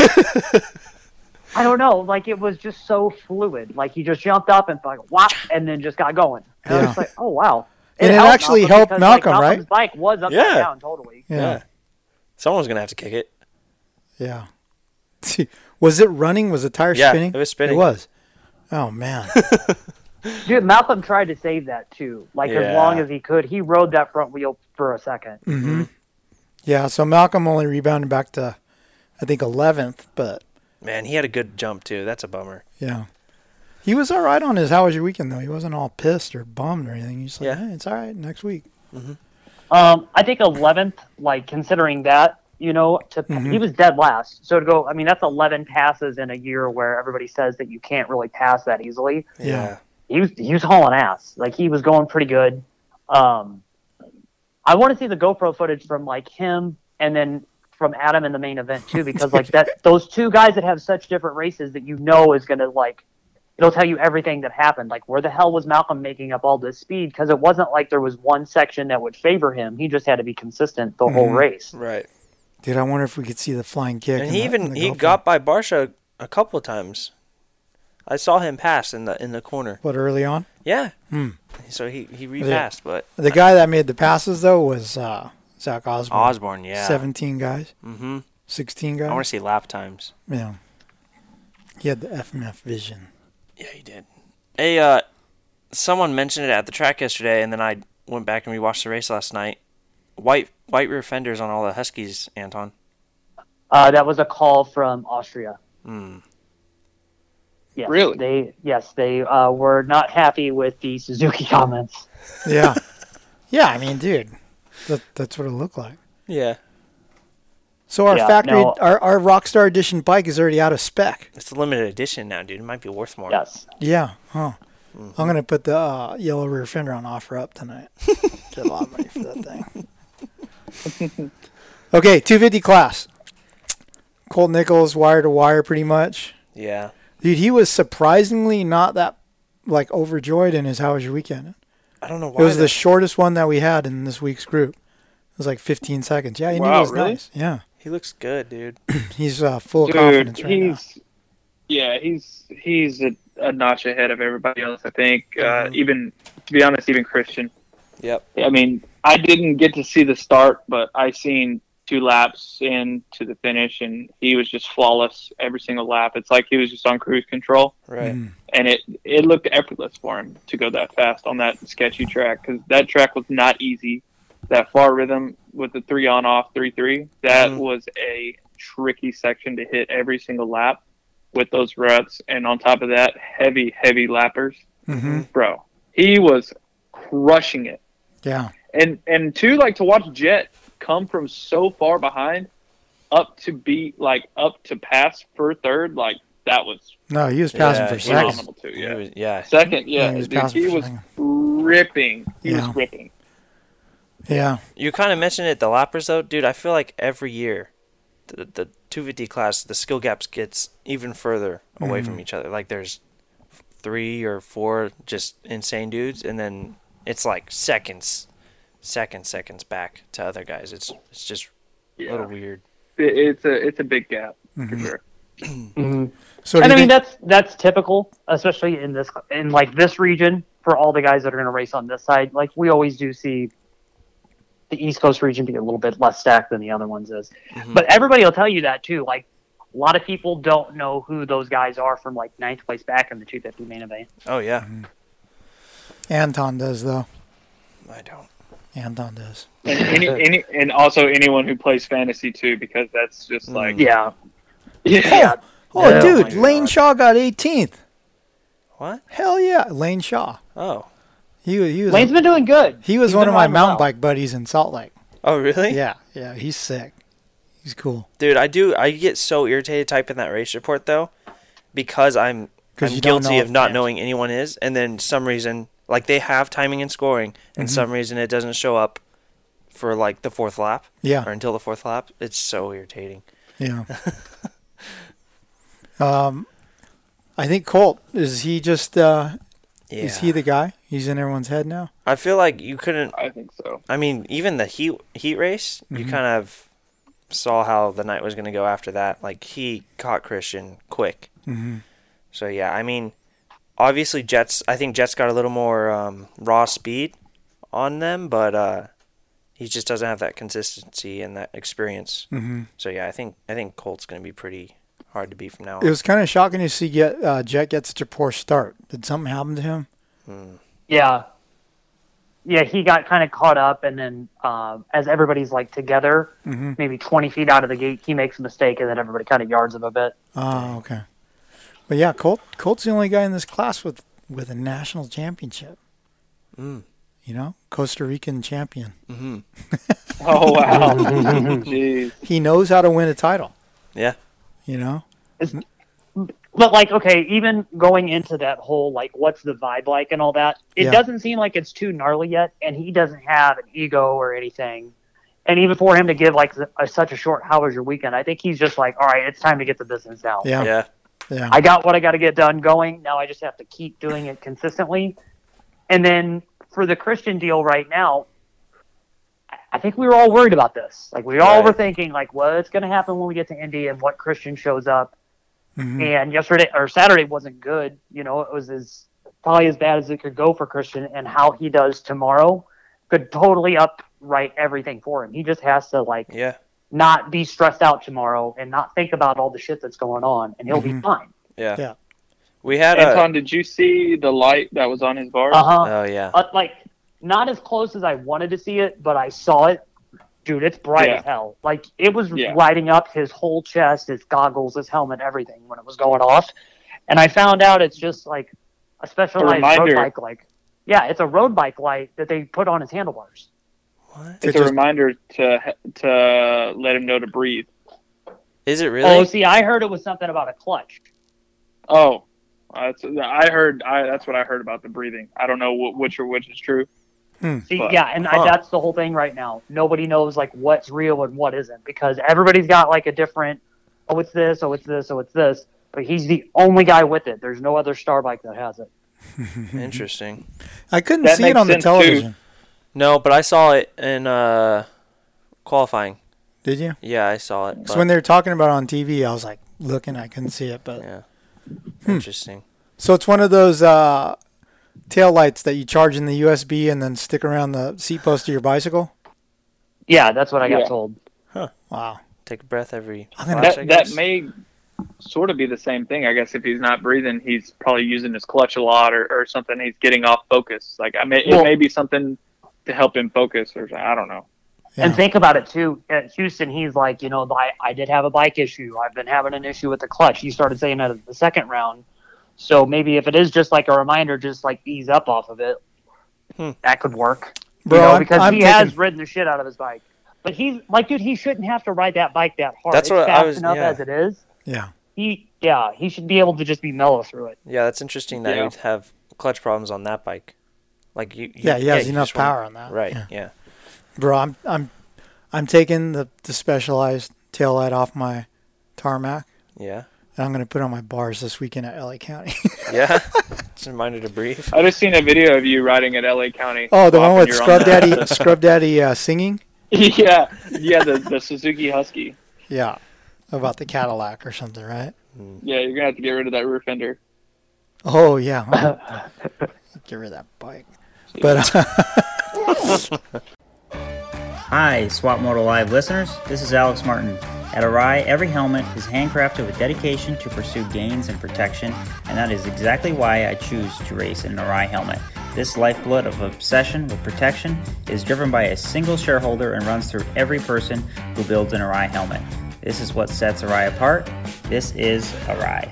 I don't know. Like it was just so fluid. Like he just jumped up and like whop, and then just got going. And I was Yeah. like, oh wow. And it helped actually Malcolm helped because, Malcolm, like, right? Malcolm's bike was upside Yeah. down totally. Yeah, Someone's gonna have to kick it. yeah. was it running? Was the tire Yeah, spinning? it was spinning. It was. Oh man. Dude, Malcolm tried to save that too. Like as long as he could, he rode that front wheel for a second. mm-hmm. Yeah. So Malcolm only rebounded back to, I think, eleventh, but Man, he had a good jump too. That's a bummer. yeah. He was all right on his "How was your weekend?" though. He wasn't all pissed or bummed or anything. He's like, Yeah. "Hey, it's all right. Next week." Um, I think eleventh, like considering that, you know, to Mhm. he was dead last. So to go, I mean, that's eleven passes in a year where everybody says that you can't really pass that easily. Yeah. He was he was hauling ass. Like he was going pretty good. Um, I want to see the GoPro footage from like him and then from Adam in the main event too, because like that those two guys that have such different races that you know is gonna like it'll tell you everything that happened. Like where the hell was Malcolm making up all this speed? Because it wasn't like there was one section that would favor him. He just had to be consistent the whole Mhm. race. Right. Dude, I wonder if we could see the flying kick. And he the- even he GoPro. got by Barcia a couple of times. I saw him pass in the in the corner. what early on. Yeah. Hmm. So he he repassed, but The guy that made the passes though was uh, Zach Osborne. Osborne, yeah. 17 guys, Mm-hmm. 16 I want to see lap times. Yeah. He had the FMF vision. Yeah, he did. Hey, uh, someone mentioned it at the track yesterday, and then I went back and rewatched the race last night. White white rear fenders on all the Huskies, Anton. Uh, that was a call from Austria. Hmm. Yes, Really? They yes, they uh, were not happy with the Suzuki comments. Yeah. yeah, I mean, dude, that, that's what it looked like. Yeah. So our Yeah, factory, no. our, our Rockstar Edition bike is already out of spec. It's a limited edition now, dude. It might be worth more. Yes. Yeah, huh. I'm going to put the uh, yellow rear fender on offer up tonight. Get a lot of money for that thing. okay, 250 class. Colt Nichols, wire to wire pretty much. Yeah. Dude, he was surprisingly not that like overjoyed in his How Was Your Weekend. I don't know why. It was the shortest one that we had in this week's group. It was like 15 seconds. Yeah, he knew Wow, was really? nice. Yeah, he looks good, dude. he's uh, full of Dude, confidence right now. he's yeah, he's he's a, a notch ahead of everybody else. I think. Uh, Mhm. even to be honest, even Christian. Yep. I mean, I didn't get to see the start, but I seen two laps in to the finish, and he was just flawless every single lap. It's like he was just on cruise control, Right. Mm. and it it looked effortless for him to go that fast on that sketchy track because that track was not easy. That far rhythm with the three on off three three that Mhm. was a tricky section to hit every single lap with those ruts, and on top of that, heavy heavy lappers, mm-hmm. bro. He was crushing it Yeah, and and two like to watch Jett come from so far behind up to be like up to pass for third like that was no, he was passing Yeah, for second. seconds. was- too He yeah was- yeah. second yeah, Yeah, he was dude, passing he for was ripping he Yeah. was ripping Yeah, You kind of mentioned it, the lappers though, dude. I feel like every year, the the 250 class, the skill gaps gets even further away from mm-hmm. each other. Like there's three or four just insane dudes, and then it's like seconds, seconds, seconds back to other guys. It's it's just a little weird. It- it's a it's a big gap for Mhm. sure So and I mean think- that's that's typical, especially in this in like this region for all the guys that are going to race on this side. Like we always do see the East Coast region be a little bit less stacked than the other ones is. Mhm. But everybody will tell you that too. Like a lot of people don't know who those guys are from like ninth place back in the 250 main event. Oh yeah, Anton does though. I don't. Anton does. and any, any and also anyone who plays fantasy too because that's just Mm. like Yeah, yeah Oh, Yeah. dude, Oh Lane God. Shaw got 18th. What? Hell yeah, Lane Shaw. Oh. He was he was Lane's been doing good. he was He's one of my mountain well. bike buddies in Salt Lake. Oh really? Yeah, yeah, he's sick. He's cool. Dude, I do. I get so irritated typing that race report though, because I'm 'Cause I'm guilty of not if- knowing anyone is, and then some reason like they have timing and scoring, and Mhm. some reason it doesn't show up for like the fourth lap Yeah, or until the fourth lap. It's so irritating. yeah. um, I think Colt is he just uh, Yeah. is he the guy? He's in everyone's head now. I feel like you couldn't. I think so I mean, even the heat heat race, you Mhm. kind of saw how the night was going to go after that. Like he caught Christian quick. hmm So yeah, I mean, obviously Jett's. I think Jett's got a little more um, raw speed on them, but uh, he just doesn't have that consistency and that experience. hmm So yeah, I think I think Colt's gonna be pretty hard to beat from now on. It was kind of shocking to see get uh, Jett get such a poor start. Did something happen to him? Hmm. Yeah. Yeah, he got kind of caught up, and then um, as everybody's like together, Mm-hmm. maybe 20 feet out of the gate, he makes a mistake, and then everybody kind of yards him a bit. Oh, okay. But yeah, Colt Colt's the only guy in this class with with a national championship. Mm. You know, Costa Rican champion. Mm-hmm. oh wow jeez He knows how to win a title. Yeah. You know. But like, okay, even going into that whole like, what's the vibe like and all that, it Yeah. doesn't seem like it's too gnarly yet, and he doesn't have an ego or anything. And even for him to give like a, such a short, how was your weekend? I think he's just like, all right, it's time to get the business down. Yeah. Yeah. Yeah. I got what I got to get done going. Now I just have to keep doing it consistently. And then for the Christian deal right now, I- think we were all worried about this. Like we all Right. were thinking, like, what's going to happen when we get to Indy and what Christian shows up. Mhm. And yesterday or Saturday wasn't good. You know, it was as probably as bad as it could go for Christian. And how he does tomorrow could totally up write everything for him. He just has to like Yeah. Not be stressed out tomorrow and not think about all the shit that's going on, and he'll be Mhm. fine. Yeah. Yeah. We had a. Anton, did you see the light that was on his bar? Uh huh. Oh yeah. Uh, like not as close as I wanted to see it, but I saw it. Dude, it's bright Yeah. as hell. Like it was Yeah. lighting up his whole chest, his goggles, his helmet, everything when it was going off. And I found out it's just like a specialized road bike like yeah, it's a road bike light that they put on his handlebars. What? It's To a just- reminder to to let him know to breathe. Is it really? Oh, see, I heard it was something about a clutch. Oh, that's I heard. I that's what I heard about the breathing. I don't know wh- which or which is true. Hmm. See, But- yeah, and Huh. I, that's the whole thing right now. Nobody knows like what's real and what isn't because everybody's got like a different. Oh, it's this. Oh, it's this. Oh, it's this. But he's the only guy with it. There's no other star bike that has it. Interesting. I couldn't That see it on the television. too. Television. No, but I saw it in uh, qualifying. Did you? Yeah, I saw it. Because when they were talking about it on TV, I was like looking, I couldn't see it. But yeah. Hmm. Interesting. so it's one of those uh, tail lights that you charge in the USB and then stick around the seat post of your bicycle. Yeah, that's what I got Yeah. told. Huh. Wow. Take a breath every. I'm watch, That that may sort of be the same thing. I guess if he's not breathing, he's probably using his clutch a lot or, or something. He's getting off focus. Like I may Well- it may be something to help him focus or I don't know. And think about it too. At Houston, he's like, you know, I, I did have a bike issue. I've been having an issue with the clutch. He started saying that at the second round. So maybe if it is just like a reminder, just like ease up off of it, Hmm. that could work. Bro, you know, I'm- because I'm he taking- has ridden the shit out of his bike. But he's like, dude, he shouldn't have to ride that bike that hard. That's it's what I was- enough yeah. as it is. Yeah. He, yeah, he should be able to just be mellow through it. Yeah, that's interesting that Yeah. you'd have clutch problems on that bike. Like you. you Yeah, he has you enough just wanna- power on that. Right. Yeah. Yeah. Bro, I'm I'm I'm taking the, the specialized tail light off my tarmac Yeah. and I'm gonna put on my bars this weekend at LA County. Yeah. just a reminder to breathe. I just seen a video of you riding at LA County. oh, the one with Scrub own- Daddy Scrub Daddy uh, singing? yeah, yeah, the the Suzuki Husky. Yeah. About the Cadillac or something, right? Yeah, you're gonna have to get rid of that rear fender. Oh yeah. huh? Get rid of that bike. But uh, Hi, Swap Moto Live listeners. This is Alex Martin. At Arai, every helmet is handcrafted with dedication to pursue gains and protection, and that is exactly why I choose to race an Arai helmet. This lifeblood of obsession with protection is driven by a single shareholder and runs through every person who builds an Arai helmet. This is what sets Arai apart. This is Arai.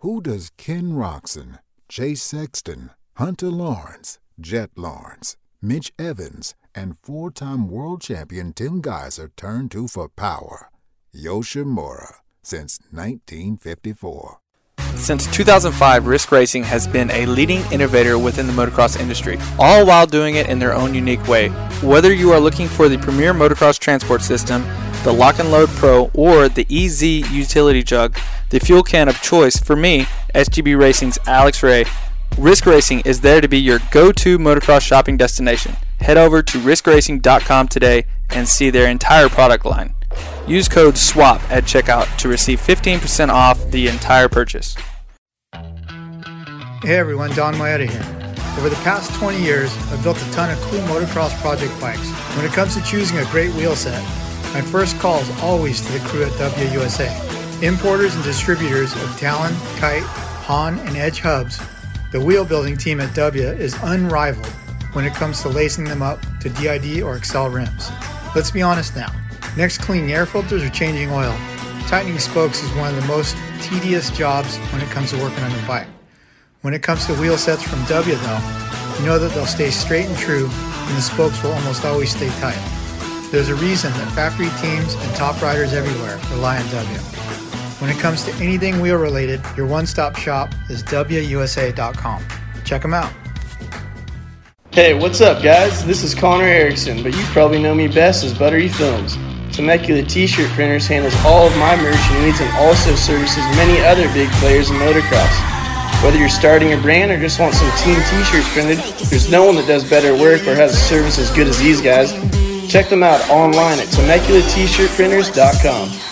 Who does Ken Roczen, Jay Sexton, Hunter Lawrence, Jett Lawrence, Mitch Evans, and four time world champion Tim Gajser turn to for power? Yoshimura, since 1954. Since 2005, Risk Racing has been a leading innovator within the motocross industry, all while doing it in their own unique way. Whether you are looking for the premier motocross transport system, the Lock and Load Pro, or the EZ utility jug, the fuel can of choice for me, SGB Racing's Alex Ray, Risk Racing is there to be your go-to motocross shopping destination. Head over to riskracing.com today and see their entire product line. Use code SWAP at checkout to receive 15% off the entire purchase. Hey everyone, Donn Maeda here. Over the past 20 years, I've built a ton of cool motocross project bikes. When it comes to choosing a great wheel set, my first call is always to the crew at Dubya USA. Importers and distributors of Talon, Kite, Haan, and Edge hubs, the wheel building team at Dubya is unrivaled when it comes to lacing them up to DID or Excel rims. Let's be honest now. Next cleaning air filters or changing oil, tightening spokes is one of the most tedious jobs when it comes to working on your bike. When it comes to wheel sets from Dubya though, you know that they'll stay straight and true and the spokes will almost always stay tight. There's a reason that factory teams and top riders everywhere rely on Dubya. When it comes to anything wheel related, your one-stop shop is DubyaUSA.com. Check them out. Hey, what's up, guys? This is Connor Erickson, but you probably know me best as Buttery Films. Temecula T-shirt printers handles all of my merch needs and also services many other big players in motocross. Whether you're starting a brand or just want some team T-shirts printed, there's no one that does better work or has a service as good as these guys. Check them out online at TemeculaT-shirtprinters.com.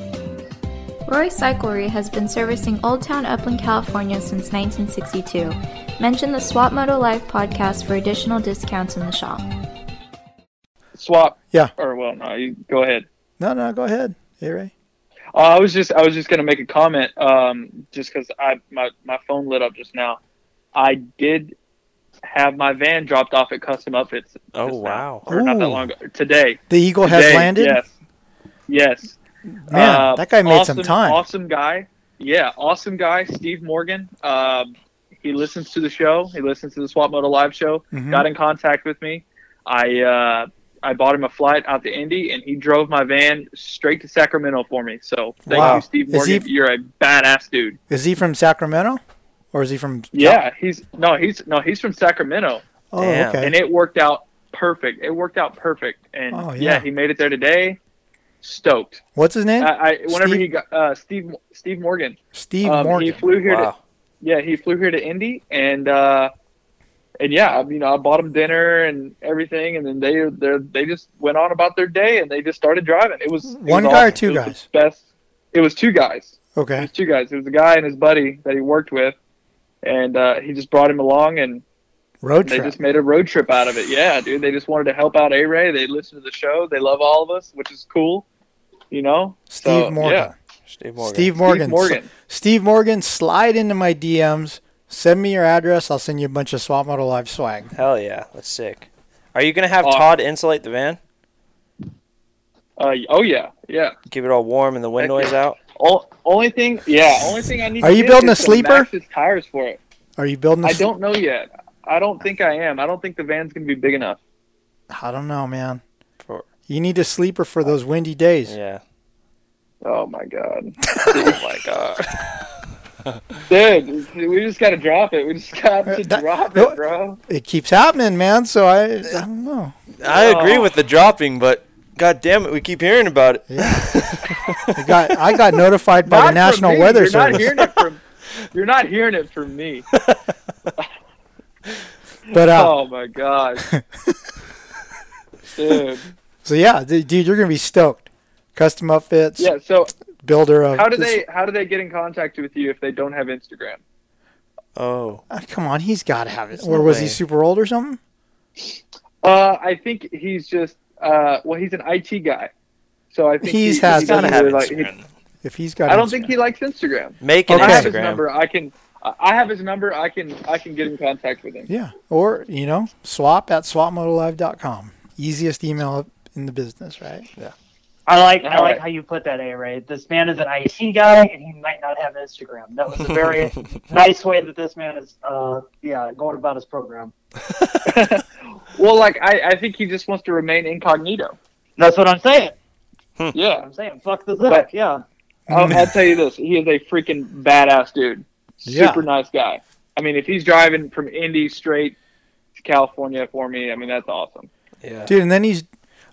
Roy Cyclery has been servicing Old Town Upland, California since 1962. Mention the Swap Moto Live podcast for additional discounts in the shop. Swap. Yeah. Or well, no, you go ahead. No, no, go ahead. Hey, Ray. Uh, I was just I was just gonna make a comment, um, just because I my my phone lit up just now. I did have my van dropped off at Custom Upfits. Oh just now, wow! Or not that long ago. Today. The Eagle has landed? Yes. Yes. Man, Uh, that guy made some time. Awesome guy. Yeah, awesome guy, Steve Morgan. Um, he listens to the show. He listens to the Swap Moto Live show. Mhm. Got in contact with me. I uh, I bought him a flight out to Indy, and he drove my van straight to Sacramento for me. So thank Wow. you, Steve Morgan. he- You're a badass dude. Is he from Sacramento, or is he from? Yeah, he's no, he's no, he's from Sacramento. Oh, Damn. okay. And it worked out perfect. It worked out perfect, and Oh, yeah. yeah. he made it there today. Stoked. What's his name? I, I whenever Steve? he got uh, Steve Steve Morgan. Steve Um, Morgan. He flew here. Wow. To, yeah, he flew here to Indy, and uh, and yeah, I- you know, I bought him dinner and everything, and then they they they just went on about their day, and they just started driving. It was it One was guy or two It guys? Best. It was two guys. It Okay. was two guys. It was a guy and his buddy that he worked with, and uh, he just brought him along, and Road they just made a road trip out of it. Yeah, dude, they just wanted to help out A Ray. They listen to the show. They love all of us, which is cool. You know, Steve So, Morgan. Yeah. Steve Morgan. Steve Morgan. Steve Morgan. Steve Morgan, slide into my DMs. Send me your address. I'll send you a bunch of Swap Moto Live swag. Hell yeah, that's sick. Are you gonna have Awesome. Todd insulate the van? Uh, oh yeah, yeah. Keep it all warm and the wind Heck noise yeah. out. O- only thing, yeah, only thing I need. Are to you building is a sleeper? Maxxis tires for it. Are you building? I don't know yet. I don't think I am. I don't think the van's gonna be big enough. I don't know, man. For- You need a sleeper for those windy days. Yeah. Oh my god, oh my god. dude, we just gotta drop it. We just got to drop it, bro. It keeps happening, man. So I, I don't know. I agree with the dropping, but god damn it, we keep hearing about it. I got I got notified by the Not from National me. Weather You're Service. Not hearing it from, you're not hearing it from me. But uh, oh my god, dude. So yeah, dude, you're gonna be stoked. Custom Upfits. Yeah. So Builder of. how do this- they how do they get in contact with you if they don't have Instagram? Oh. Ah, come on, he's got to have it. Or no was way. he super old or something? Uh, I think he's just uh, well, he's an IT guy, so I think He's he, has he to have really like. he- If he's got. I don't Instagram. think he likes Instagram. Make an Instagram. I have his number. I can. I I have his number. I can. I can get in contact with him. Yeah, or you know, swap at swapmotolive.com. Easiest email in the business, right? Yeah. I like I All like right. how you put that, A Ray. This man is an IT guy, and he might not have Instagram. That was a very nice way that this man is, uh, yeah, going about his program. Well, like I, I think he just wants to remain incognito. That's what I'm saying. Yeah. I'm saying, fuck the But- Yeah. I'll, I'll tell you this: he is a freaking badass dude. Yeah. Super nice guy. I mean, if he's driving from Indy straight to California for me, I mean that's awesome. Yeah. Dude, and then he's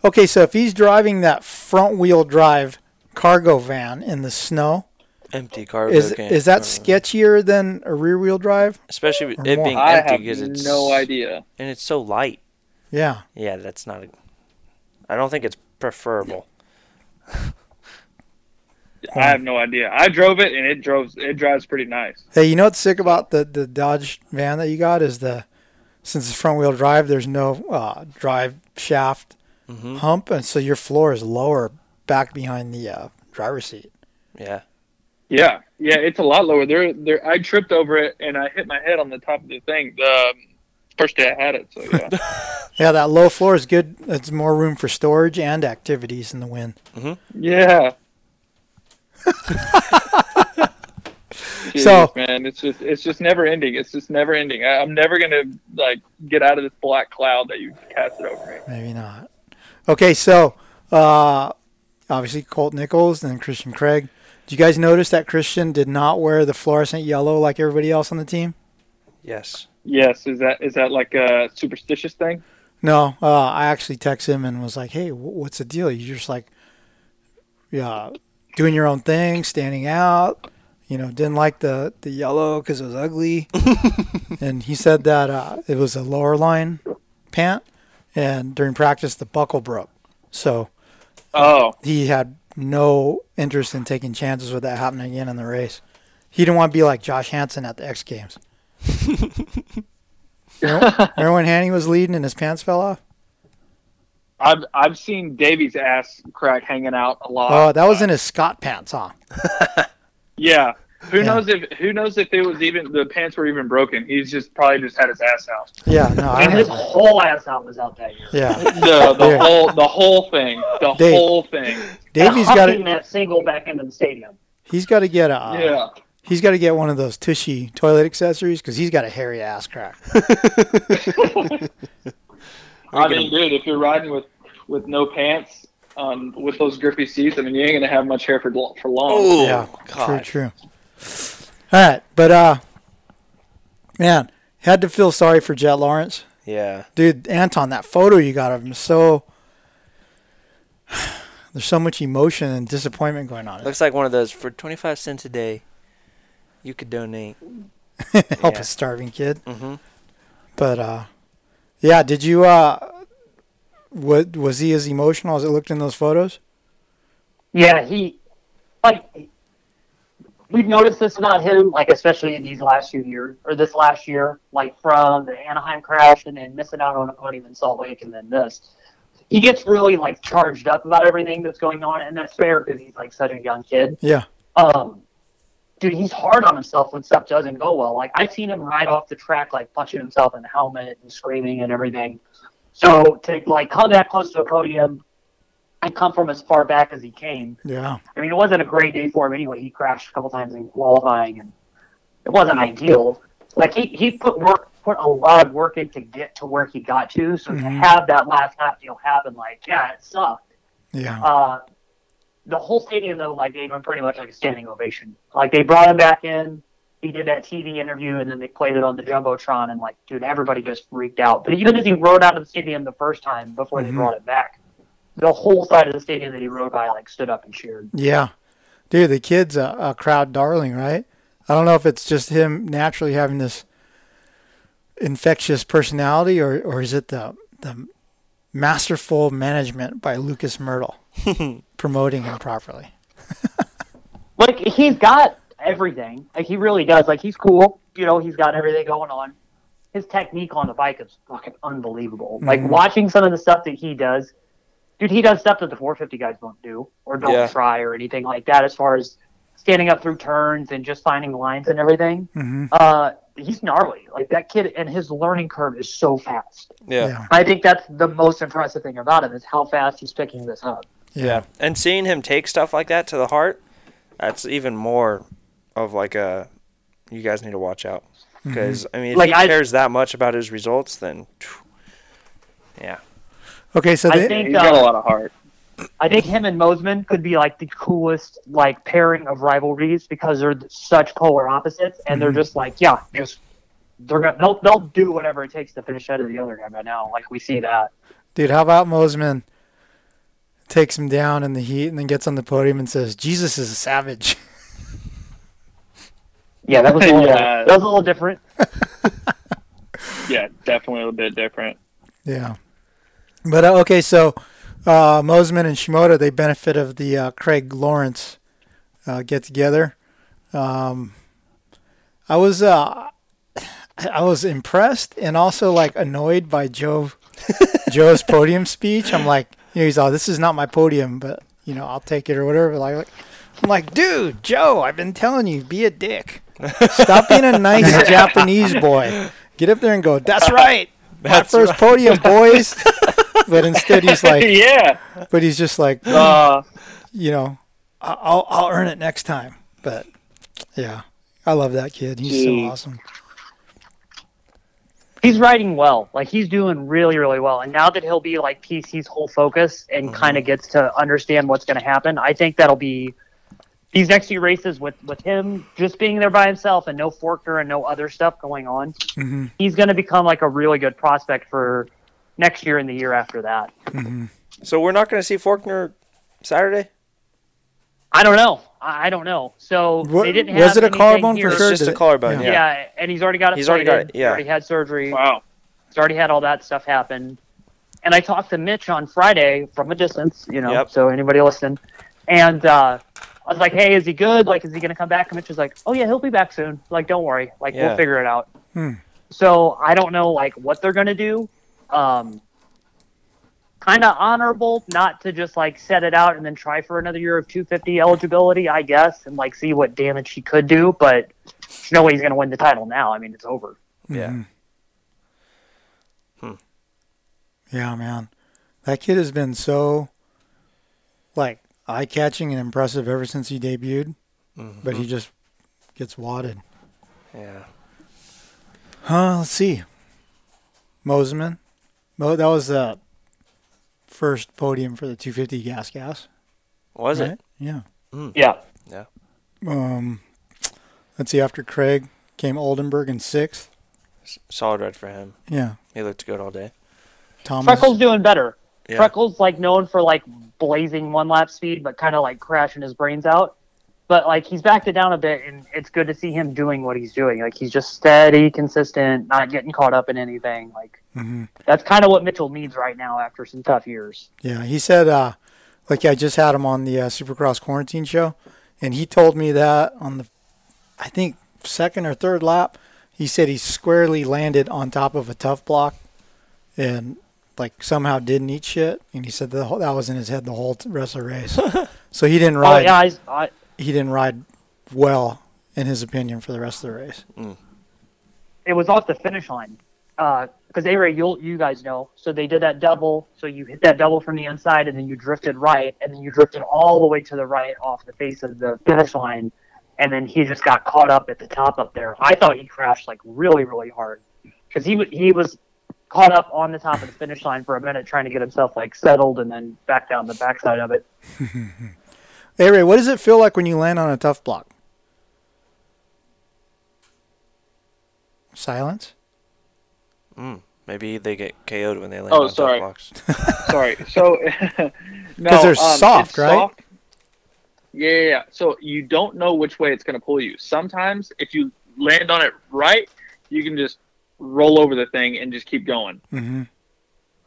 okay. So if he's driving that front wheel drive cargo van in the snow, Empty cargo is can. is that sketchier than a rear wheel drive? Especially with it more? being I empty because it's no idea. and it's so light. Yeah. Yeah, that's not. A, I don't think it's preferable. I have no idea. I drove it and it drove. It drives pretty nice. Hey, you know what's sick about the the Dodge van that you got is the since it's front wheel drive, there's no uh, drive shaft Mm-hmm. hump, and so your floor is lower back behind the uh, driver's seat. Yeah. Yeah, yeah, it's a lot lower. There, there. I tripped over it and I hit my head on the top of the thing. The um, first day I had it, so yeah. Yeah, that low floor is good. It's more room for storage and activities in the wind. yeah. So- man, it's just it's just never ending. It's just never ending. I, I'm never gonna like get out of this black cloud that you casted over me. Maybe not. Okay, so uh, obviously Colt Nichols and Christian Craig. Did you guys notice that Christian did not wear the fluorescent yellow like everybody else on the team? Yes. Yes, is that is that like a superstitious thing? No, uh, I actually texted him and was like, "Hey, wh- what's the deal? You're just like, yeah, doing your own thing, standing out. You know, didn't like the the yellow because it was ugly." and he said that uh, it was a lower line pant, and during practice the buckle broke, so Oh, he had no interest in taking chances with that happening again in the race. He didn't want to be like Josh Hansen at the X Games. remember, remember when Hanny was leading and his pants fell off? I've I've seen Davy's ass crack hanging out a lot. Oh, that was in his Scott pants, huh? Yeah. Who Yeah. knows if who knows if it was even the pants were even broken? He's just probably just had his ass out. Yeah, no, I And his remember. whole ass out was out that year. Yeah, The the Yeah. whole the whole thing. The Dave. whole thing. Davey's And got hucking to that single back into the stadium. he's got to get a Yeah. he's got to get one of those tushy toilet accessories because he's got a hairy ass crack. I mean, dude, if you're riding with with no pants um, with those grippy seats, I mean, you ain't gonna have much hair for for long. Oh, yeah, God. true, true. All right, but uh, man, had to feel sorry for Jett Lawrence, Yeah. dude. Anton, that photo you got of him so. there's so much emotion and disappointment going on. Looks like one of those for 25 cents a day. You could donate. Help yeah. a starving kid. Mm-hmm. But uh, yeah, did you uh, what was he as emotional as it looked in those photos? Yeah, he like we've noticed this about him, like especially in these last few years or this last year, like from the Anaheim crash and then missing out on a podium in Salt Lake and then this. He gets really like charged up about everything that's going on, and that's fair because he's like such a young kid. Yeah, Um, dude, he's hard on himself when stuff doesn't go well. Like I've seen him ride off the track, like punching himself in the helmet and screaming and everything. So to like come that close to a podium and come from as far back as he came, yeah, I mean, it wasn't a great day for him anyway. He crashed a couple times in qualifying, and it wasn't ideal. Like he, he put work, put a lot of work in to get to where he got to. So to Mhm. have that last lap deal happen, like yeah, it sucked. yeah. Uh, the whole stadium though, like gave him pretty much like a standing ovation. Like they brought him back in. He did that TV interview, and then they played it on the jumbotron, and like, dude, everybody just freaked out. But even as he rode out of the stadium the first time before they Mhm. brought it back, the whole side of the stadium that he rode by like stood up and cheered. Yeah, dude, the kid's a, a crowd darling, right? I don't know if it's just him naturally having this infectious personality, or or is it the the masterful management by Lucas Mirtl promoting him properly? like he's got everything. Like he really does. Like he's cool. You know, he's got everything going on. His technique on the bike is fucking unbelievable. Like Mhm. watching some of the stuff that he does, dude. He does stuff that the 450 guys don't do or don't Yeah. try or anything like that. As far as standing up through turns and just finding lines and everything. Mm-hmm. Uh, he's gnarly. Like that kid, and his learning curve is so fast. Yeah. I think that's the most impressive thing about him is how fast he's picking this up. Yeah. And seeing him take stuff like that to the heart, that's even more of like a you guys need to watch out. Because I mean, if Like, he I- cares that much about his results, then phew, yeah. Okay, so I they, think He's got a uh, lot of heart. I think him and Mosiman could be like the coolest like pairing of rivalries because they're such polar opposites, and they're Mhm. just like, yeah, just they're gonna they'll they'll do whatever it takes to finish ahead of the other guy right now. Like we see that. dude, how about Mosiman takes him down in the heat and then gets on the podium and says, "Jesus is a savage." Yeah, that was a little, Yeah. that was a little different. Yeah, definitely a little bit different. Yeah. But uh, okay, so uh, Mosiman and Shimoda they benefit of the uh, Craig Lawrence uh, get together. Um, I was uh, I was impressed and also like annoyed by Jo Jo's podium speech. I'm like, you know, he's all, "This is not my podium, but you know, I'll take it or whatever." Like, I'm like, dude, Jo, I've been telling you, be a dick. Stop being a nice Japanese boy. Get up there and go, that's right. My That's first right." podium, boys. but instead, he's like, yeah. but he's just like, Uh, you know, I'll I'll earn it next time. But yeah, I love that kid. He's so awesome. he's riding well. Like he's doing really, really well. And now that he'll be like PC's whole focus and Mm-hmm. kind of gets to understand what's going to happen, I think that'll be these next few races with with him just being there by himself and no Forkner and no other stuff going on. hmm He's going to become like a really good prospect for next year and the year after that. hmm So we're not going to see Forkner Saturday. I don't know. I I don't know. So What- they didn't was have it a anything collarbone for here. sure? It's just a it- collarbone. yeah. Yeah. Yeah, and he's already got it. He's already got it, yeah. already had surgery. wow. He's already had all that stuff happen. And I talked to Mitch on Friday from a distance, you know, Yep. so anybody listen. And uh, I was like, hey, is he good? Like, is he going to come back? And Mitch was like, oh, yeah, he'll be back soon. Like, don't worry. Like, Yeah. we'll figure it out. Hmm. So I don't know, like, what they're going to do. Um, kind of honorable not to just, like, set it out and then try for another year of 250 eligibility, I guess, and, like, see what damage he could do. But there's no way he's going to win the title now. I mean, it's over. Yeah. Mhm. Yeah, man. That kid has been so like eye catching and impressive ever since he debuted. But he just gets wadded. Yeah. Huh, let's see. Mosiman. Mo that was the first podium for the two fifty gas gas. Was right? it? Yeah. Yeah. Yeah. Um let's see, after Craig came Oldenburg in sixth. Solid ride for him. Yeah. He looked good all day. Thomas Freckles doing better. Yeah. Freckles like known for like blazing one lap speed, but kind of like crashing his brains out. But like he's backed it down a bit, and it's good to see him doing what he's doing. Like he's just steady, consistent, not getting caught up in anything. Like hmm that's kind of what Mitchell needs right now after some tough years. Yeah, he said, uh, like I just had him on the uh, Supercross quarantine show, and he told me that on the, I think second or third lap, he said he squarely landed on top of a tough block, and like somehow didn't eat shit, and he said the whole, that was in his head the whole rest of the race. so he didn't ride. Oh yeah, I, I, He didn't ride well, in his opinion, for the rest of the race. it was off the finish line. Uh, because Ray, you'll you guys know. So they did that double. So you hit that double from the inside, and then you drifted right, and then you drifted all the way to the right off the face of the finish line, and then he just got caught up at the top up there. I thought he crashed like really, really hard because he he was caught up on the top of the finish line for a minute trying to get himself like settled, and then back down the backside of it. Hey Ray, what does it feel like when you land on a tough block? Silence. Mm. Maybe they get KO'd when they land Oh, on sorry. tough blocks. Sorry. So, no, 'Cause they're um, soft, right? soft. Yeah, yeah, yeah. So you don't know which way it's going to pull you. Sometimes, if you land on it right, you can just roll over the thing and just keep going. Mm-hmm.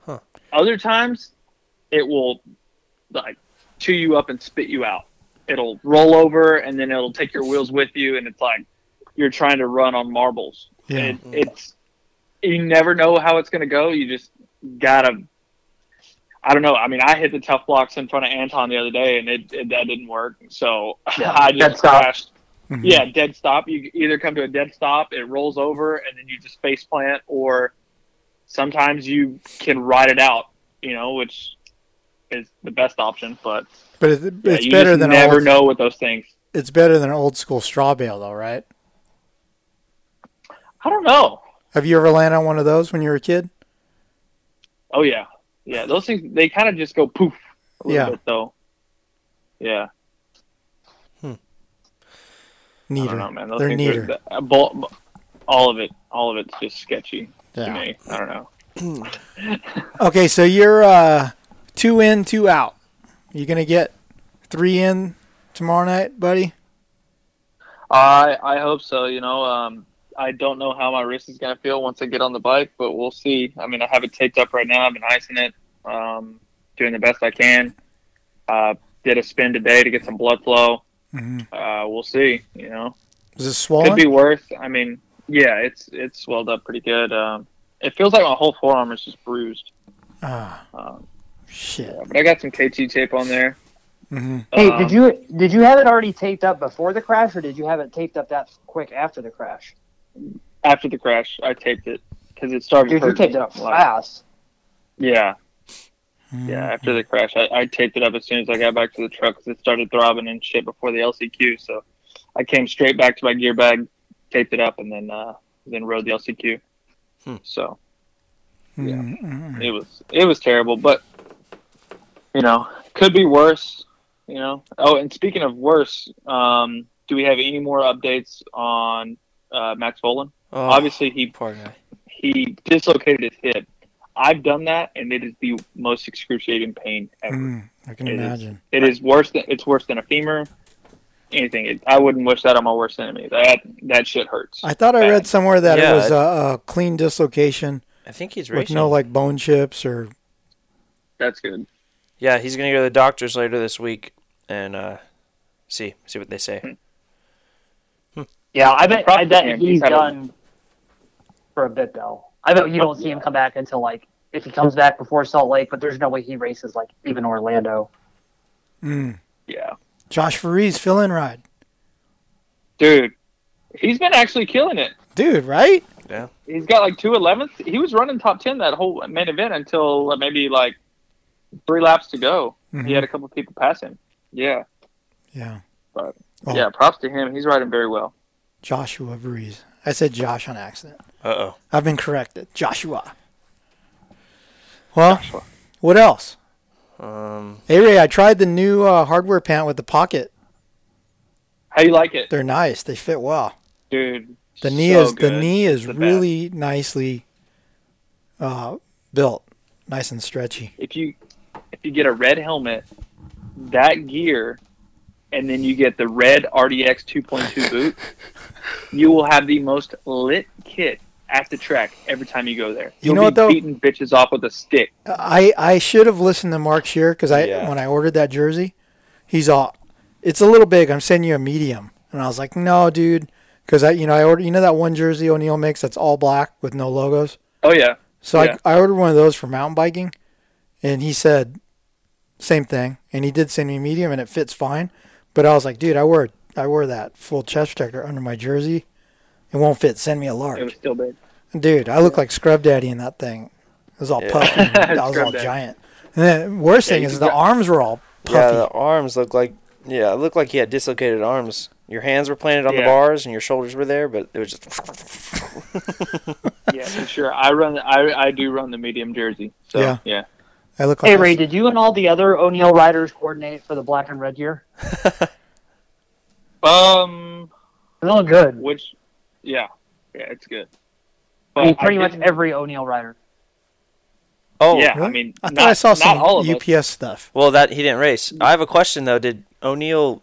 Huh. Other times, it will like chew you up and spit you out. It'll roll over and then it'll take your wheels with you, and it's like you're trying to run on marbles. Yeah. It, it's you never know how it's going to go. You just gotta. I don't know. I mean, I hit the tough blocks in front of Anton the other day, and it, it that didn't work. So Yeah, I dead just stop. crashed. Mhm. Yeah, dead stop. You either come to a dead stop, it rolls over, and then you just face plant, or sometimes you can ride it out. You know, which is the best option. But But it, yeah, it's you better just than never old, know with those things. It's better than old school straw bale, though, right? I don't know. Have you ever landed on one of those when you were a kid? Oh yeah, yeah. Those things they kind of just go poof a little Yeah. bit though. Yeah, Hmm. I Neater. don't know, man. Those They're things neater. Are, uh, bo- all of it, all of it's just sketchy Yeah. to me. I don't know. Okay, so you're uh, two in, two out. You gonna get three in tomorrow night, buddy? I I hope so. You know, um, I don't know how my wrist is gonna feel once I get on the bike, but we'll see. I mean, I have it taped up right now. I've been icing it, um, doing the best I can. Uh, did a spin today to get some blood flow. Mm-hmm. Uh, we'll see. You know, Is it swollen? could be worse. I mean, yeah, it's it's swelled up pretty good. Um, it feels like my whole forearm is just bruised. Ah, Um, shit. yeah, but I got some KT tape on there. Mhm. Hey, Um, did you did you have it already taped up before the crash, or did you have it taped up that quick after the crash? After the crash, I taped it because it started. Dude, you taped it up fast. Yeah. Yeah, after the crash, I, I taped it up as soon as I got back to the truck because it started throbbing and shit before the LCQ. So I came straight back to my gear bag, taped it up, and then uh, then rode the LCQ. So yeah, Mm-hmm. it was it was terrible, but you know, could be worse. You know. Oh, and speaking of worse, um, do we have any more updates on uh, Max Vohland? Oh, Obviously, he poor guy. he dislocated his hip. I've done that, and it is the most excruciating pain ever. Mm, I can It is- imagine. it is worse than it's worse than a femur. Anything. It, I wouldn't wish that on my worst enemy. That that shit hurts. I thought I read somewhere that Yeah, it was a, a clean dislocation I think he's with no like bone chips or. That's good. Yeah, he's gonna go to the doctors later this week and uh, see see what they say. Yeah, I bet I bet him. he's He's had done for a bit though. I bet you don't see him come back until like if he comes back before Salt Lake, but there's no way he races like even Orlando. Mm. Yeah, Josh Varize's fill-in ride, dude, he's been actually killing it. dude. Right? Yeah. He's got like two elevenths. He was running top ten that whole main event until uh, maybe like three laps to go. Mhm. He had a couple people pass him. Yeah, Yeah. but Oh. yeah, props to him. He's riding very well. Joshua Varize. I said Josh on accident. Uh oh. I've been corrected. Joshua. Well, what else? Um, Hey Ray, I tried the new uh, hardware pant with the pocket. How you like it, They're nice. They fit well. dude? The knee so is the knee is The best. really nicely uh, built, nice and stretchy. if you if you get a red helmet, that gear, and then you get the red RDX 2.2 boot, you will have the most lit kit at the track every time you go there. You You'll know be what, though? beating bitches off with a stick. I, I should have listened to Mark Shear because I Yeah. when I ordered that jersey, he's all, it's a little big. I'm sending you a medium, and I was like, no, dude, because I you know I ordered you know that one jersey O'Neal makes that's all black with no logos. Oh yeah. So Yeah. I I ordered one of those for mountain biking, and he said same thing, and he did send me a medium, and it fits fine. But I was like, dude, I wore I wear that full chest protector under my jersey. It won't fit. Send me a large. It was still big. Dude, I look like Scrub Daddy in that thing. It was all Yeah. puffy. and I was all Daddy. giant. And then worst Yeah, thing you is the go- arms were all puffy. yeah, the arms looked like yeah, it looked like he had dislocated arms. Your hands were planted on the bars and your shoulders were there, but it was just. Yeah, for sure. I run. I I do run the medium jersey. So Yeah. yeah. I look Hey like Ray, did you and all the other O'Neal riders coordinate for the black and red gear? Um, They look good. which, yeah, yeah, it's good. I mean, But pretty much every O'Neal rider. Oh, yeah, I mean, I thought not, I saw some all of us. UPS stuff. Well, that he didn't race. I have a question though. Did O'Neal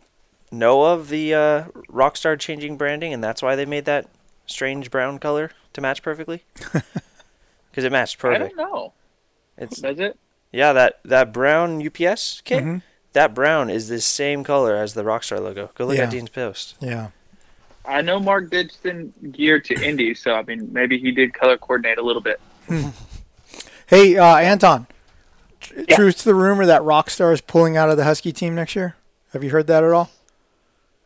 know of the uh, Rockstar changing branding, and that's why they made that strange brown color to match perfectly? Because it matched perfectly. I don't know. It's Does it? Yeah, that that brown UPS kit. Mhm. That brown is the same color as the Rockstar logo. Go look Yeah. at Dean's post. Yeah. I know Mark did send gear to Indy, so I mean, maybe he did color coordinate a little bit. Hey, uh, Anton. tr- Truth to the rumor that Rockstar is pulling out of the Husky team next year. Have you heard that at all?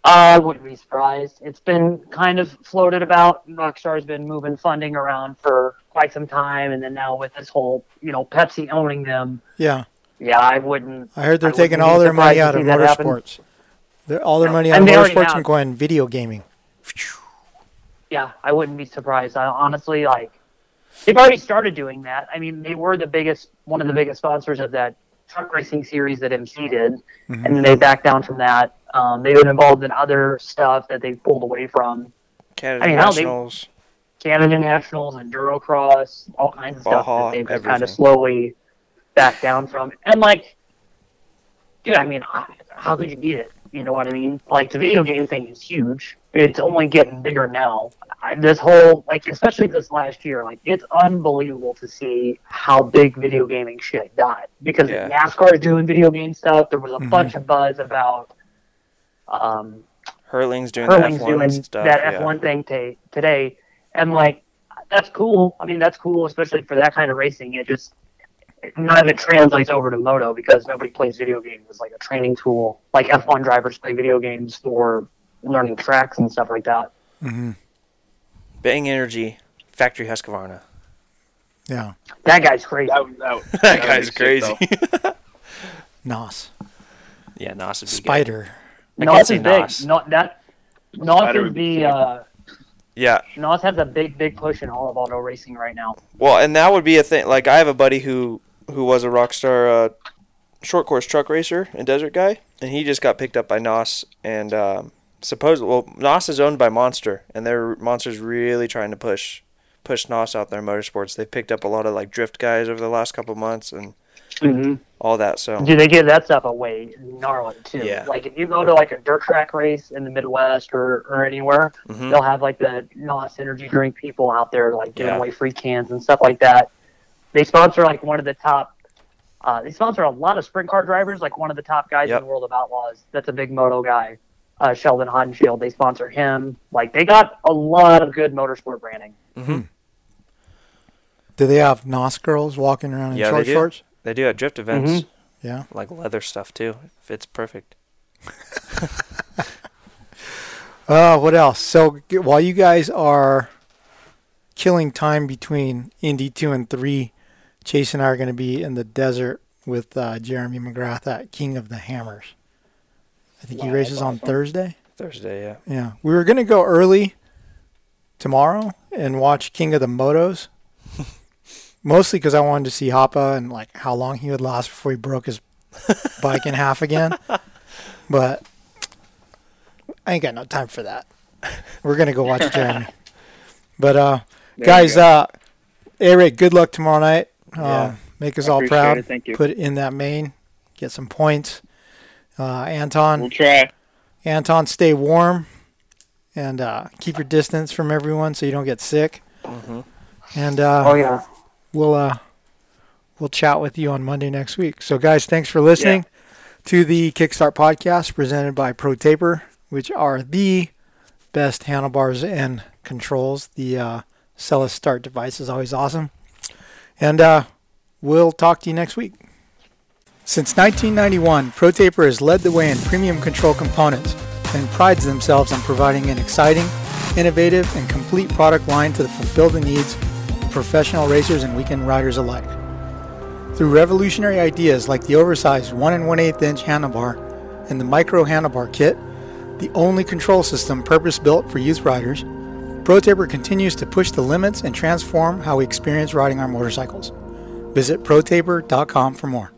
I wouldn't be surprised. It's been kind of floated about. Rockstar's been moving funding around for quite some time, and then now with this whole, you know, Pepsi owning them, Yeah. yeah, I wouldn't. I heard they're I taking all their money out of see that happen. motorsports. They're, all their money out And of motorsports and going video gaming. Yeah, I wouldn't be surprised. I honestly like. They've already started doing that. I mean, they were the biggest, one of the biggest sponsors of that truck racing series that MC did, Mhm. and then they backed down from that. Um, they've been involved in other stuff that they pulled away from. Canada I mean, hell, they- Nationals. Canada Nationals, Endurocross, all kinds of stuff Baja, that they've just kind of slowly backed down from. And like, dude, I mean, how- how could you beat it? You know what I mean? Like the video game thing is huge. It's only getting bigger now. This whole like, especially this last year, like it's unbelievable to see how big video gaming shit got. Because Yeah. NASCAR is doing video game stuff. There was a Mhm. bunch of buzz about um, Hurling's doing Hurling's the F1 doing stuff. that yeah. F1 thing ta today, and like that's cool. I mean, that's cool, especially for that kind of racing. It just none of it translates over to moto because nobody plays video games as like a training tool. Like F1 drivers play video games for learning tracks and stuff like that. Mm-hmm. Bang Energy, Factory Husqvarna. Yeah. That guy's crazy. That, that, That guy's crazy. Nos. yeah, Nos would be good. Spider. I Nos can't is say big. Nos. Not that. Nos Spider is would be the. Uh, Yeah. Nos has a big, big push in all of auto racing right now. Well, and that would be a thing. Like I have a buddy who who was a Rockstar uh, short course truck racer and desert guy, and he just got picked up by Nos and um, supposedly, well, Nos is owned by Monster, and their Monster's really trying to push push Nos out there in motorsports. They've picked up a lot of like drift guys over the last couple months and Mm-hmm. all that. So Dude, they give that stuff away gnarly too. Yeah. Like if you go to like a dirt track race in the Midwest or, or anywhere, Mhm. they'll have like the NOS energy drink people out there like giving Yeah. away free cans and stuff like that. They sponsor like one of the top. Uh, they sponsor a lot of sprint car drivers, like one of the top guys Yep. in the world of outlaws. That's a big moto guy, uh, Sheldon Haudenschild. They sponsor him. Like they got a lot of good motorsport branding. hmm Do they have Nos girls walking around in yeah, short they do. shorts? They do at drift events. Mhm. Yeah. Like leather stuff too. Fits perfect. Uh, what else? So while you guys are killing time between Indy 2 and 3, Chase and I are going to be in the desert with uh, Jeremy McGrath at King of the Hammers. I think he races on awesome. Thursday. Thursday, yeah. Yeah. We were going to go early tomorrow and watch King of the Motos. Mostly because I wanted to see Hoppa and like how long he would last before he broke his bike in half again. But I ain't got no time for that. We're gonna go watch Jeremy. But uh, There guys, you go. uh, Eric, good luck tomorrow night. Uh, Make us I all proud. it. Thank you. Put in that main. Get some points. Uh, Anton, We'll try. Anton, stay warm and uh, keep your distance from everyone so you don't get sick. hmm And uh, Oh yeah. We'll uh, we'll chat with you on Monday next week. So, guys, thanks for listening to the Kickstart podcast presented by Pro Taper, which are the best handlebars and controls. The uh, Celis Start device is always awesome. And uh, we'll talk to you next week. Since 1991, ProTaper has led the way in premium control components and prides themselves on providing an exciting, innovative, and complete product line to fulfill the needs of professional racers and weekend riders alike. Through revolutionary ideas like the oversized 1 and 1 8 inch handlebar and the micro handlebar kit, the only control system purpose built for youth riders, ProTaper continues to push the limits and transform how we experience riding our motorcycles. Visit protaper.com for more.